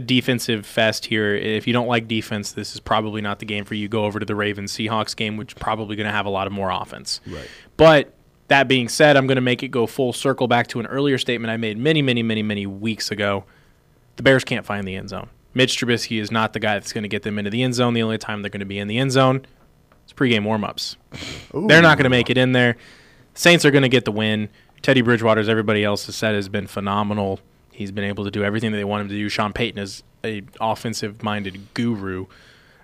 defensive fest here. If you don't like defense, this is probably not the game for you. Go over to the Ravens Seahawks game, which is probably going to have a lot of more offense.
Right.
But that being said, I'm going to make it go full circle back to an earlier statement I made many, many, many, many weeks ago. The Bears can't find the end zone. Mitch Trubisky is not the guy that's going to get them into the end zone. The only time they're going to be in the end zone is pregame warmups. They're not going to make it in there. Saints are going to get the win. Teddy Bridgewater, as everybody else has said, has been phenomenal. He's been able to do everything that they want him to do. Sean Payton is a offensive-minded guru.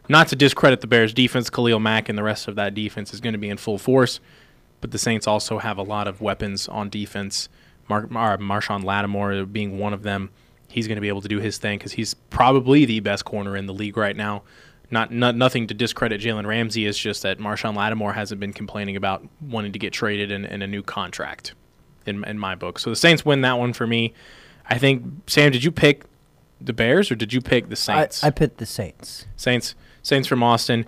Not to discredit the Bears' defense, Khalil Mack and the rest of that defense is going to be in full force, but the Saints also have a lot of weapons on defense. Mar- Mar- Marshon Lattimore being one of them. He's going to be able to do his thing because he's probably the best corner in the league right now. Not, not nothing to discredit Jalen Ramsey. It's just that Marshon Lattimore hasn't been complaining about wanting to get traded in, in a new contract. in in my book. So the Saints win that one for me. I think Sam, did you pick the Bears or did you pick the Saints?
I picked the Saints.
Saints, Saints from Austin.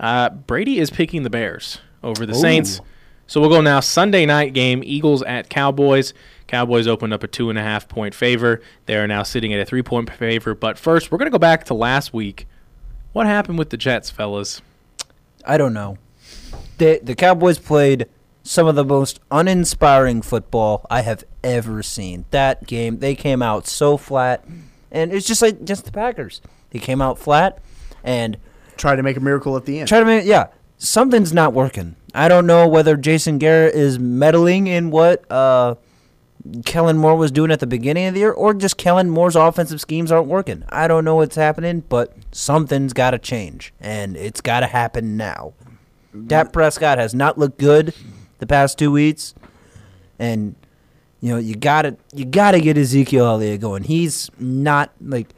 Uh, Brady is picking the Bears over the Saints. So we'll go now. Sunday night game: Eagles at Cowboys. Cowboys opened up a two and a half point favor. They are now sitting at a three point favor. But first, we're going to go back to last week. What happened with the Jets, fellas?
I don't know. The the Cowboys played some of the most uninspiring football I have ever seen. That game, they came out so flat, and it's just like just the Packers. They came out flat, and
Try to make a miracle at the end.
try to make yeah something's not working. I don't know whether Jason Garrett is meddling in what uh, Kellen Moore was doing at the beginning of the year, or just Kellen Moore's offensive schemes aren't working. I don't know what's happening, but something's got to change, and it's got to happen now. Dak Prescott has not looked good the past two weeks, and you know you got to you got to get Ezekiel Elliott going. He's not like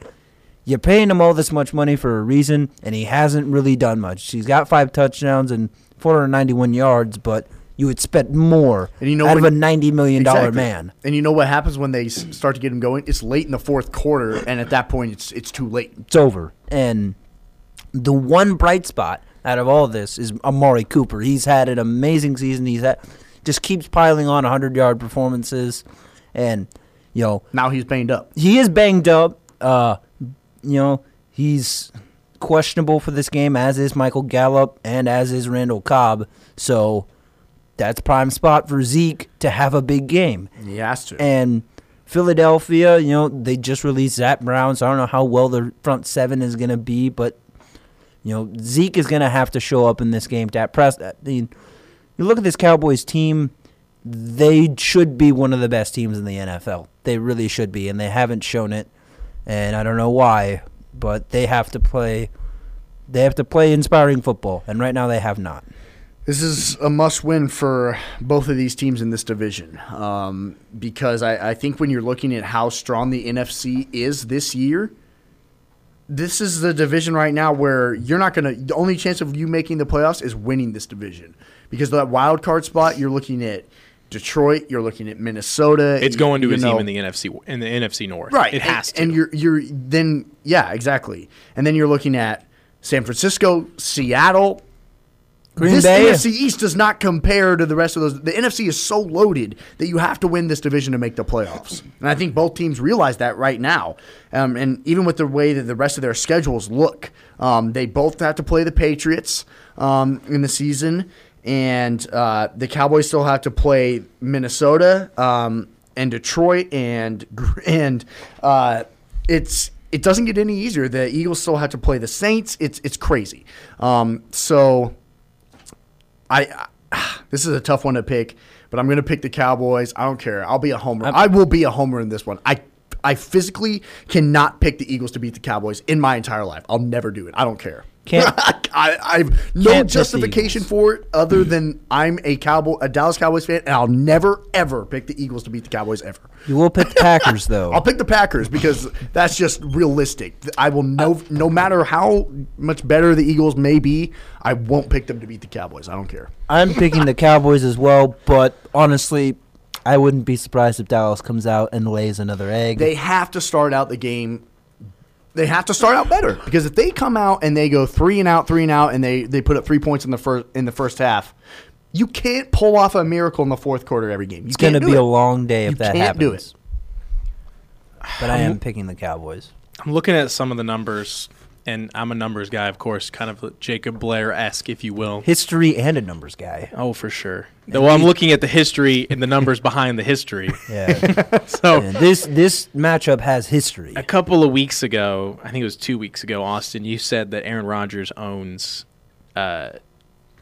you're paying him all this much money for a reason, and he hasn't really done much. He's got five touchdowns and 491 yards, but you would expect more
And you know
out of a 90 million dollar
Exactly.
man.
And you know what happens when they start to get him going? It's late in the fourth quarter, and at that point, it's it's too late.
It's over. And the one bright spot out of all this is Amari Cooper. He's had an amazing season. He's had just keeps piling on 100 yard performances, and you know
Now he's banged up.
he is banged up. Uh, you know, he's questionable for this game, as is Michael Gallup and as is Randall Cobb. So that's prime spot for Zeke to have a big game.
He has to.
And Philadelphia, you know, they just released Zach Brown, so I don't know how well the front seven is going to be, but you know, Zeke is going to have to show up in this game. To press, I mean, you look at this Cowboys team; they should be one of the best teams in the NFL. They really should be, and they haven't shown it. And I don't know why, but they have to play. They have to play inspiring football, and right now they have not.
This is a must win for both of these teams in this division um, because I, I think when you're looking at how strong the NFC is this year, this is the division right now where you're not going to. The only chance of you making the playoffs is winning this division because that wild card spot, you're looking at Detroit, you're looking at Minnesota.
It's going to
you
a
know-
team in the NFC in the NFC North.
Right.
It has
and,
to.
And you're you're then yeah, exactly. And then you're looking at San Francisco, Seattle.
Green
this
Bay.
NFC East does not compare to the rest of those. The NFC is so loaded that you have to win this division to make the playoffs. And I think both teams realize that right now. Um, and even with the way that the rest of their schedules look, um, they both have to play the Patriots um, in the season, and uh, the Cowboys still have to play Minnesota um, and Detroit, and *laughs* and uh, it's it doesn't get any easier. The Eagles still have to play the Saints. It's it's crazy. Um, so. I, I *sighs* this is a tough one to pick, but I'm going to pick the Cowboys. I don't care. I'll be a homer. i will be a homer in this one. I I physically cannot pick the Eagles to beat the Cowboys in my entire life. I'll never do it. I don't care.
Can't- *laughs*
I, I've no
Can't
justification for it other than I'm a Cowboy, a Dallas Cowboys fan, and I'll never ever pick the Eagles to beat the Cowboys ever.
You will pick the Packers, *laughs* though.
I'll pick the Packers because that's just realistic. I will no no matter how much better the Eagles may be, I won't pick them to beat the Cowboys. I don't care.
I'm picking the Cowboys as well, but honestly, I wouldn't be surprised if Dallas comes out and lays another egg.
They have to start out the game. They have to start out better because if they come out and they go three and out, three and out, and they, they put up three points in the first in the first half, you can't pull off a miracle in the fourth quarter every game. You
it's going to be
it.
a long day if
You
that
can't
happens.
do it.
But I am picking the Cowboys.
I'm looking at some of the numbers, and I'm a numbers guy, of course, kind of Jacob Blair esque, if you will.
History and a numbers guy.
Oh, for sure. Well, I'm looking at the history and the numbers behind the history. *laughs*
Yeah. *laughs*
So
And this this matchup has history.
a couple of weeks ago, I think it was two weeks ago, Austin, you said that Aaron Rodgers owns uh,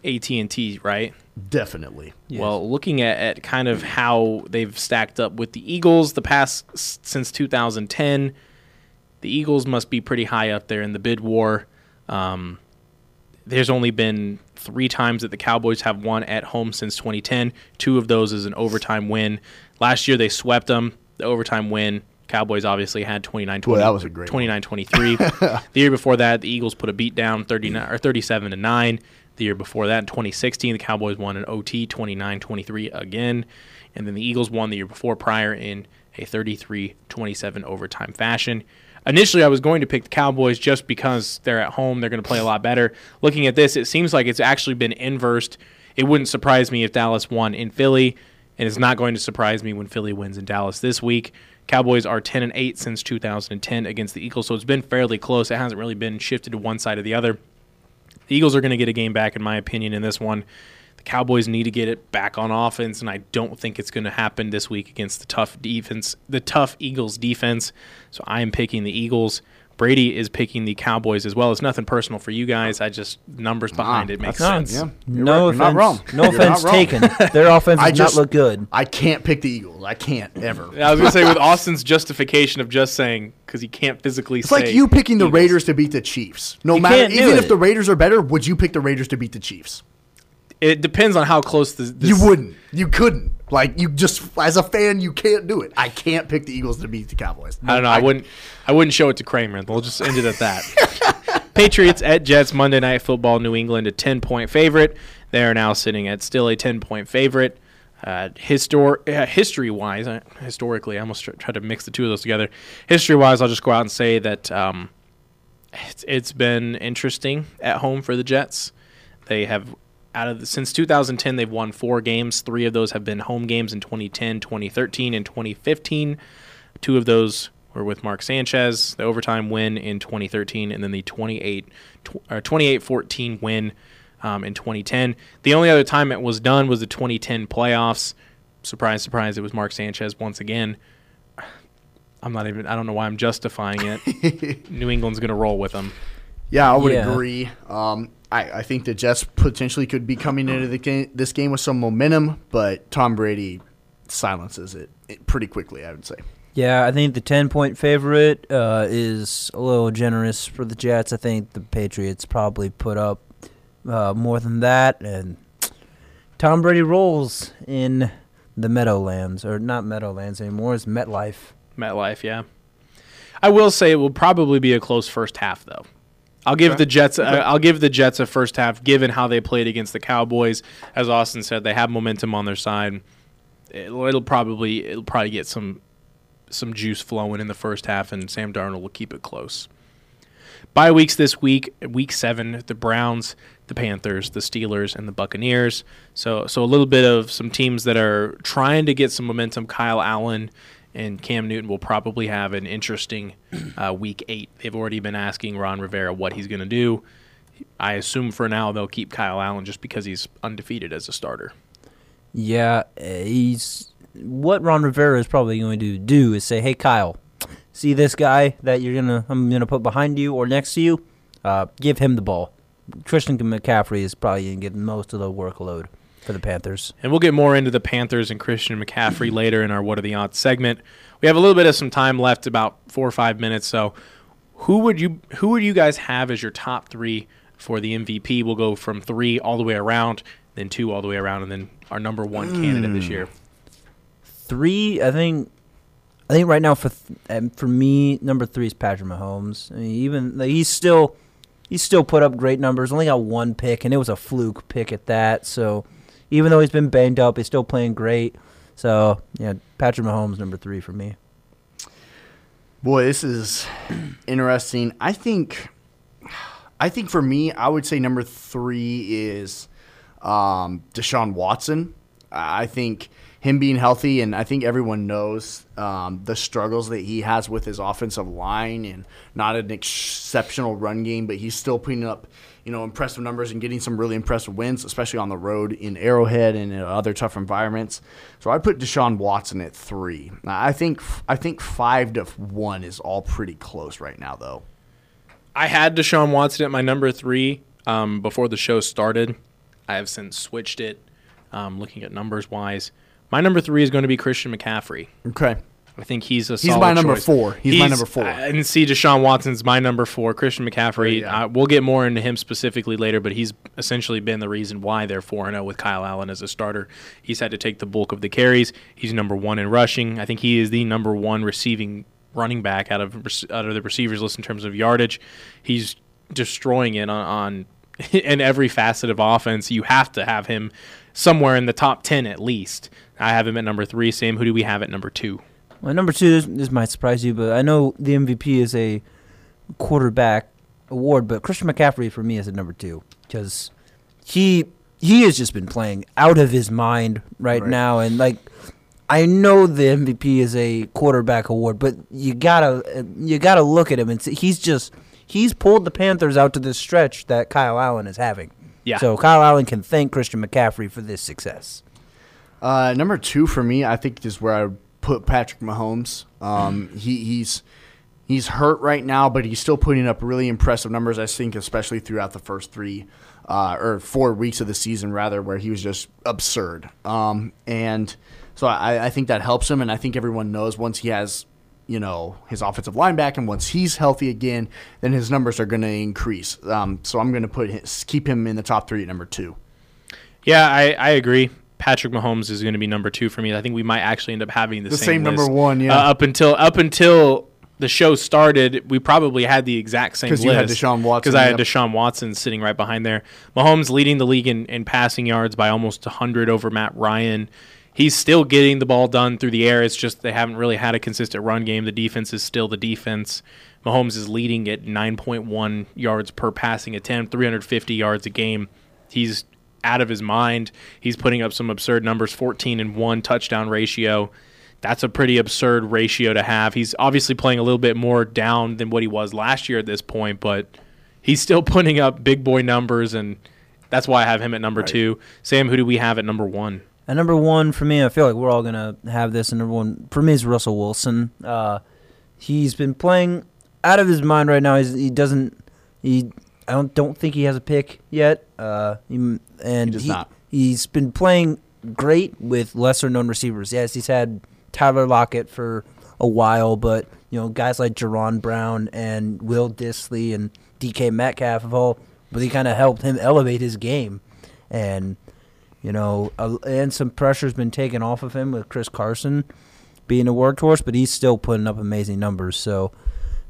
AT&T, right?
Definitely.
Well, looking at, at kind of how they've stacked up with the Eagles the past since 2010, the Eagles must be pretty high up there in the bid war. Um, there's only been three times that the Cowboys have won at home since 2010. Two of those is an overtime win. Last year they swept them. The overtime win. Cowboys obviously had 29
Boy, that was a great
29 23. *laughs* the year before that, the Eagles put a beat down 39 or 37 to 9. The year before that, in 2016, the Cowboys won an OT 29 23 again. And then the Eagles won the year before prior in a 33 27 overtime fashion. Initially, I was going to pick the Cowboys just because they're at home. They're going to play a lot better. Looking at this, it seems like it's actually been inversed. It wouldn't surprise me if Dallas won in Philly, and it's not going to surprise me when Philly wins in Dallas this week. Cowboys are 10 and 8 since 2010 against the Eagles, so it's been fairly close. It hasn't really been shifted to one side or the other. The Eagles are going to get a game back, in my opinion, in this one. The Cowboys need to get it back on offense, and I don't think it's going to happen this week against the tough defense, the tough Eagles defense. So I am picking the Eagles. Brady is picking the Cowboys as well. It's nothing personal for you guys. I just numbers behind it ah, makes
No,
sense.
Yeah, you're
no
right. You're
offense.
not wrong.
No
You're not
offense
wrong.
taken. Their *laughs* offense
I
does
just-
not look good.
I can't pick the Eagles. I can't ever.
I was going to say with Austin's justification of just saying because he can't physically
It's
say
like you picking the
Eagles.
Raiders to beat the Chiefs. No
You
matter,
can't do
even if the Raiders are better, would you pick the Raiders to beat the Chiefs?
It depends on how close this. this
You wouldn't. You couldn't. Like you just as a fan, you can't do it. I can't pick the Eagles to beat the Cowboys.
I don't know. I, wouldn't. I wouldn't show it to Kramer. We'll just end it at that. *laughs* Patriots at Jets Monday Night Football. New England a ten point favorite. They are now sitting at still a ten point favorite. Uh, histor- uh, history wise, uh, historically, I almost tr- tried to mix the two of those together. History wise, I'll just go out and say that um, it's, it's been interesting at home for the Jets. They have out of the, since 2010 they've won four games. Three of those have been home games in 2010, 2013, and 2015. Two of those were with Mark Sanchez, the overtime win in 2013, and then the 28 tw- or 28-14 win um, in 2010. The only other time it was done was the 2010 playoffs. Surprise, surprise! It was Mark Sanchez once again. *sighs* I'm not even. I don't know why I'm justifying it. *laughs* New England's going to roll with them.
Yeah, I would
Yeah.
agree. Um, I, I think the Jets potentially could be coming into the game, this game with some momentum, but Tom Brady silences it, it pretty quickly. I would say.
Yeah, I think the 10 point favorite uh, is a little generous for the Jets. I think the Patriots probably put up uh, more than that. And Tom Brady rolls in the Meadowlands, or not Meadowlands anymore, it's MetLife.
MetLife, yeah. I will say it will probably be a close first half, though. I'll give the Jets. Uh, I'll give the Jets a first half, given how they played against the Cowboys. As Austin said, they have momentum on their side. It'll, it'll probably it'll probably get some some juice flowing in the first half, and Sam Darnold will keep it close. Bye weeks this week. Week seven, the Browns, the Panthers, the Steelers, and the Buccaneers. So, so a little bit of some teams that are trying to get some momentum. Kyle Allen and Cam Newton will probably have an interesting uh, week eight. They've already been asking Ron Rivera what he's going to do. I assume for now they'll keep Kyle Allen just because he's undefeated as a starter.
Yeah, he's. What Ron Rivera is probably going to do is say, "Hey, Kyle, see this guy that you're gonna I'm gonna put behind you or next to you, uh, give him the ball." Christian McCaffrey is probably gonna get most of the workload for the Panthers.
And we'll get more into the Panthers and Christian McCaffrey later in our What Are the Odds segment. We have a little bit of some time left, about four or five minutes. So, who would you who would you guys have as your top three for the MVP? We'll go from three all the way around, then two all the way around, and then our number one candidate this year.
Three, I think. I think right now for th- um, for me, number three is Patrick Mahomes. I mean, even like, he's still he's still put up great numbers. Only got one pick, and it was a fluke pick at that. So even though he's been banged up, he's still playing great. So yeah, Patrick Mahomes number three for me.
Boy, this is *clears throat* interesting. I think, I think for me, I would say number three is um, Deshaun Watson. I think him being healthy, and I think everyone knows um, the struggles that he has with his offensive line, and not an exceptional run game, but he's still putting up, you know, impressive numbers and getting some really impressive wins, especially on the road in Arrowhead and in other tough environments. So I put Deshaun Watson at three. I think I think five to one is all pretty close right now, though.
I had Deshaun Watson at my number three um, before the show started. I have since switched it, um, looking at numbers wise. My number three is going to be Christian McCaffrey.
Okay.
I think he's a.
He's my number
choice.
four. He's my number four.
And see, Deshaun Watson's my number four. Christian McCaffrey.
Yeah.
Uh, we'll get more into him specifically later, but he's essentially been the reason why they're four and zero with Kyle Allen as a starter. He's had to take the bulk of the carries. He's number one in rushing. I think he is the number one receiving running back out of out of the receivers list in terms of yardage. He's destroying it on, on *laughs* in every facet of offense. You have to have him somewhere in the top 10 at least. I have him at number three. Sam, who do we have at number two?
My number two, this, this might surprise you, but I know the MVP is a quarterback award, but Christian McCaffrey for me is at number two because he he has just been playing out of his mind right,
Right.
now, and like I know the MVP is a quarterback award, but you gotta you gotta look at him and see, he's just he's pulled the Panthers out to this stretch that Kyle Allen is having.
Yeah.
So Kyle Allen can thank Christian McCaffrey for this success.
Uh, number two for me, I think is where I would put Patrick Mahomes. Um, he, he's he's hurt right now, but he's still putting up really impressive numbers. I think, especially throughout the first three uh, or four weeks of the season, rather, where he was just absurd. Um, and so I, I think that helps him, and I think everyone knows once he has. You know his offensive line back, and once he's healthy again, then his numbers are going to increase. Um, so I'm going to put his, keep him in the top three at number two.
Yeah, I, I agree. Patrick Mahomes is going to be number two for me. I think we might actually end up having the,
The
same,
same number one, yeah.
Uh, up until up until the show started, we probably had the exact same list.
Had Deshaun Watson,
Because I had
yep.
Deshaun Watson sitting right behind there. Mahomes leading the league in, in passing yards by almost 100 over Matt Ryan. He's still getting the ball done through the air. It's just they haven't really had a consistent run game. The defense is still the defense. Mahomes is leading at 9.1 yards per passing attempt, 350 yards a game. He's out of his mind. He's putting up some absurd numbers 14 and 1 touchdown ratio. That's a pretty absurd ratio to have. He's obviously playing a little bit more down than what he was last year at this point, but he's still *laughs* putting up big boy numbers, and that's why I have him at number two. Sam, who do we have at number one?
At number one for me, I feel like we're all gonna have this. And number one for me is Russell Wilson. Uh, he's been playing out of his mind right now. He's, he doesn't. He I don't don't think he has a pick yet. Uh, he, and
He does not.
He's been playing great with lesser known receivers. Yes, he's had Tyler Lockett for a while, but you know guys like Jaron Brown and Will Dissly and DK Metcalf have all really kind of helped him elevate his game. And you know, uh, and some pressure's been taken off of him with Chris Carson being a workhorse, but he's still putting up amazing numbers. So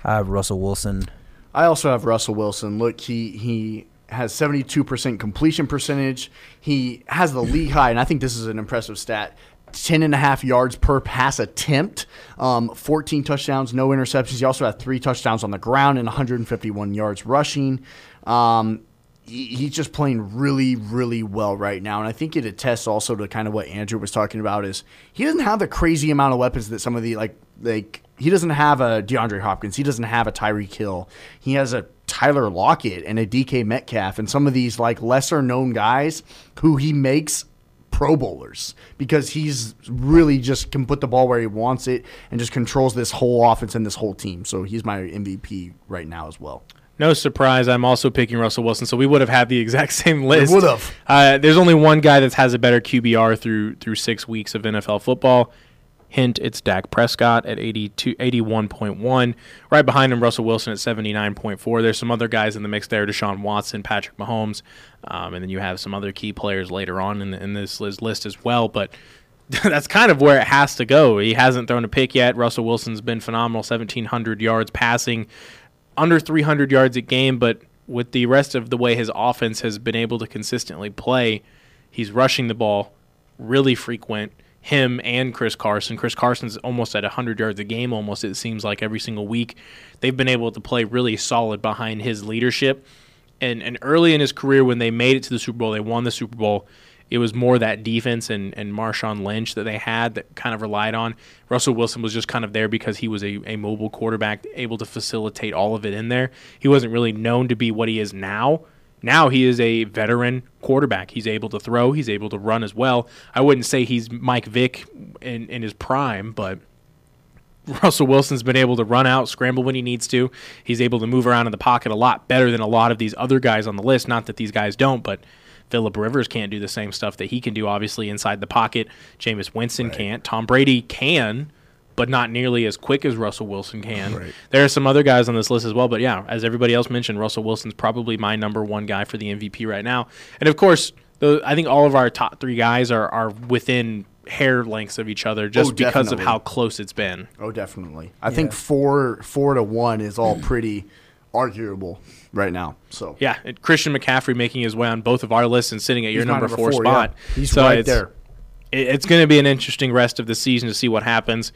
I have Russell Wilson.
I also have Russell Wilson. Look, he he has 72% completion percentage. He has the league high, and I think this is an impressive stat. 10 and a half yards per pass attempt, um, 14 touchdowns, no interceptions. He also had three touchdowns on the ground and 151 yards rushing. Um, he, he's just playing really, really well right now, and I think it attests also to kind of what Andrew was talking about. Is he doesn't have the crazy amount of weapons that some of the like like he doesn't have a DeAndre Hopkins, he doesn't have a Tyreek Hill, he has a Tyler Lockett and a DK Metcalf, and some of these like lesser known guys who he makes Pro Bowlers because he's really just can put the ball where he wants it and just controls this whole offense and this whole team. So he's my MVP right now as well.
No surprise, I'm also picking Russell Wilson. So we would have had the *laughs* exact same list.
would have.
Uh, there's only one guy that has a better QBR through through six weeks of NFL football. Hint: It's Dak Prescott at 82, 81.1. Right behind him, Russell Wilson at 79.4. There's some other guys in the mix there: Deshaun Watson, Patrick Mahomes, um, and then you have some other key players later on in, in this list as well. But *laughs* that's kind of where it has to go. He hasn't thrown a pick yet. Russell Wilson's been phenomenal, 1,700 yards passing, under 300 yards a game, but with the rest of the way his offense has been able to consistently play, he's rushing the ball really frequent. Him and Chris Carson. Chris Carson's almost at 100 yards a game, almost, it seems like every single week. They've been able to play really solid behind his leadership. And, and early in his career, when they made it to the Super Bowl, they won the Super Bowl. It was more that defense and, and Marshawn Lynch that they had that kind of relied on. Russell Wilson was just kind of there because he was a, a mobile quarterback, able to facilitate all of it in there. He wasn't really known to be what he is now. Now he is a veteran quarterback. He's able to throw, he's able to run as well. I wouldn't say he's Mike Vick in, in his prime, but Russell Wilson's been able to run out, scramble when he needs to. He's able to move around in the pocket a lot better than a lot of these other guys on the list. Not that these guys don't, but Philip Rivers can't do the same stuff that he can do, obviously, inside the pocket. Jameis Winston can't. Tom Brady can, but not nearly as quick as Russell Wilson can.
Right.
There are some other guys on this list as well, but yeah, as everybody else mentioned, Russell Wilson's probably my number one guy for the MVP right now. And of course, the, I think all of our top three guys are, are within hair lengths of each other just
Oh,
because of how close it's been.
Oh, definitely. I think four four to one is all *clears throat* pretty arguable right now. So
Yeah, and Christian McCaffrey making his way on both of our lists and sitting at your
He's my
number,
number
four,
four,
spot.
yeah. He's
So
right there.
it- it's going to be an interesting rest of the season to see what happens.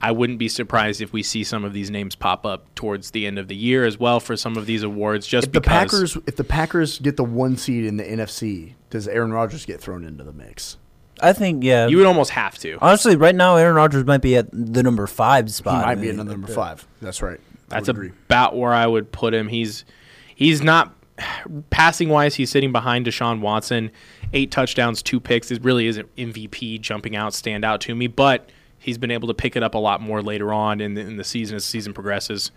I wouldn't be surprised if we see some of these names pop up towards the end of the year as well for some of these awards. Just
if the
because
Packers if the Packers get the one seed in the NFC, does Aaron Rodgers get thrown into the mix?
I think yeah.
you would almost have to.
Honestly, right now Aaron Rodgers might be at the number five
He
spot.
might
I
be
mean,
at number five. That's right. I
That's
would agree.
about where I would put him. He's he's not passing wise. He's sitting behind Deshaun Watson. Eight touchdowns, two picks. It really isn't MVP jumping out, stand out to me. But he's been able to pick it up a lot more later on in the, in the season as the season progresses.